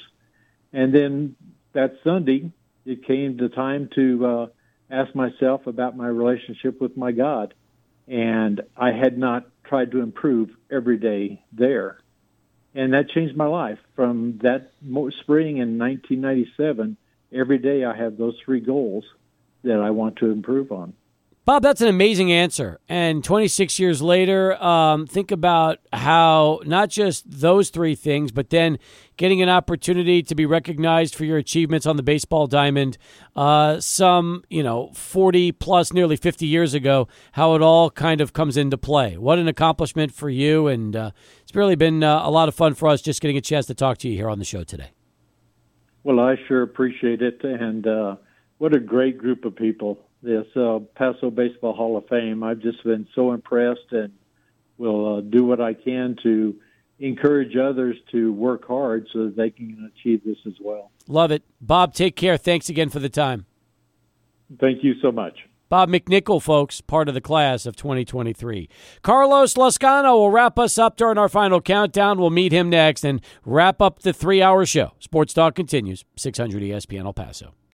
And then that Sunday, it came the time to uh, ask myself about my relationship with my God. And I had not tried to improve every day there. And that changed my life. From that spring in 1997, every day I have those three goals that I want to improve on. Bob, that's an amazing answer. And 26 years later, um, think about how not just those three things, but then getting an opportunity to be recognized for your achievements on the baseball diamond uh, some, you know, 40 plus, nearly 50 years ago, how it all kind of comes into play. What an accomplishment for you. And uh, it's really been uh, a lot of fun for us just getting a chance to talk to you here on the show today. Well, I sure appreciate it. And uh, what a great group of people this uh, Paso Baseball Hall of Fame. I've just been so impressed and will uh, do what I can to encourage others to work hard so that they can achieve this as well. Love it. Bob, take care. Thanks again for the time. Thank you so much. Bob McNichol, folks, part of the class of 2023. Carlos Lascano will wrap us up during our final countdown. We'll meet him next and wrap up the three hour show. Sports Talk continues, 600 ESPN El Paso.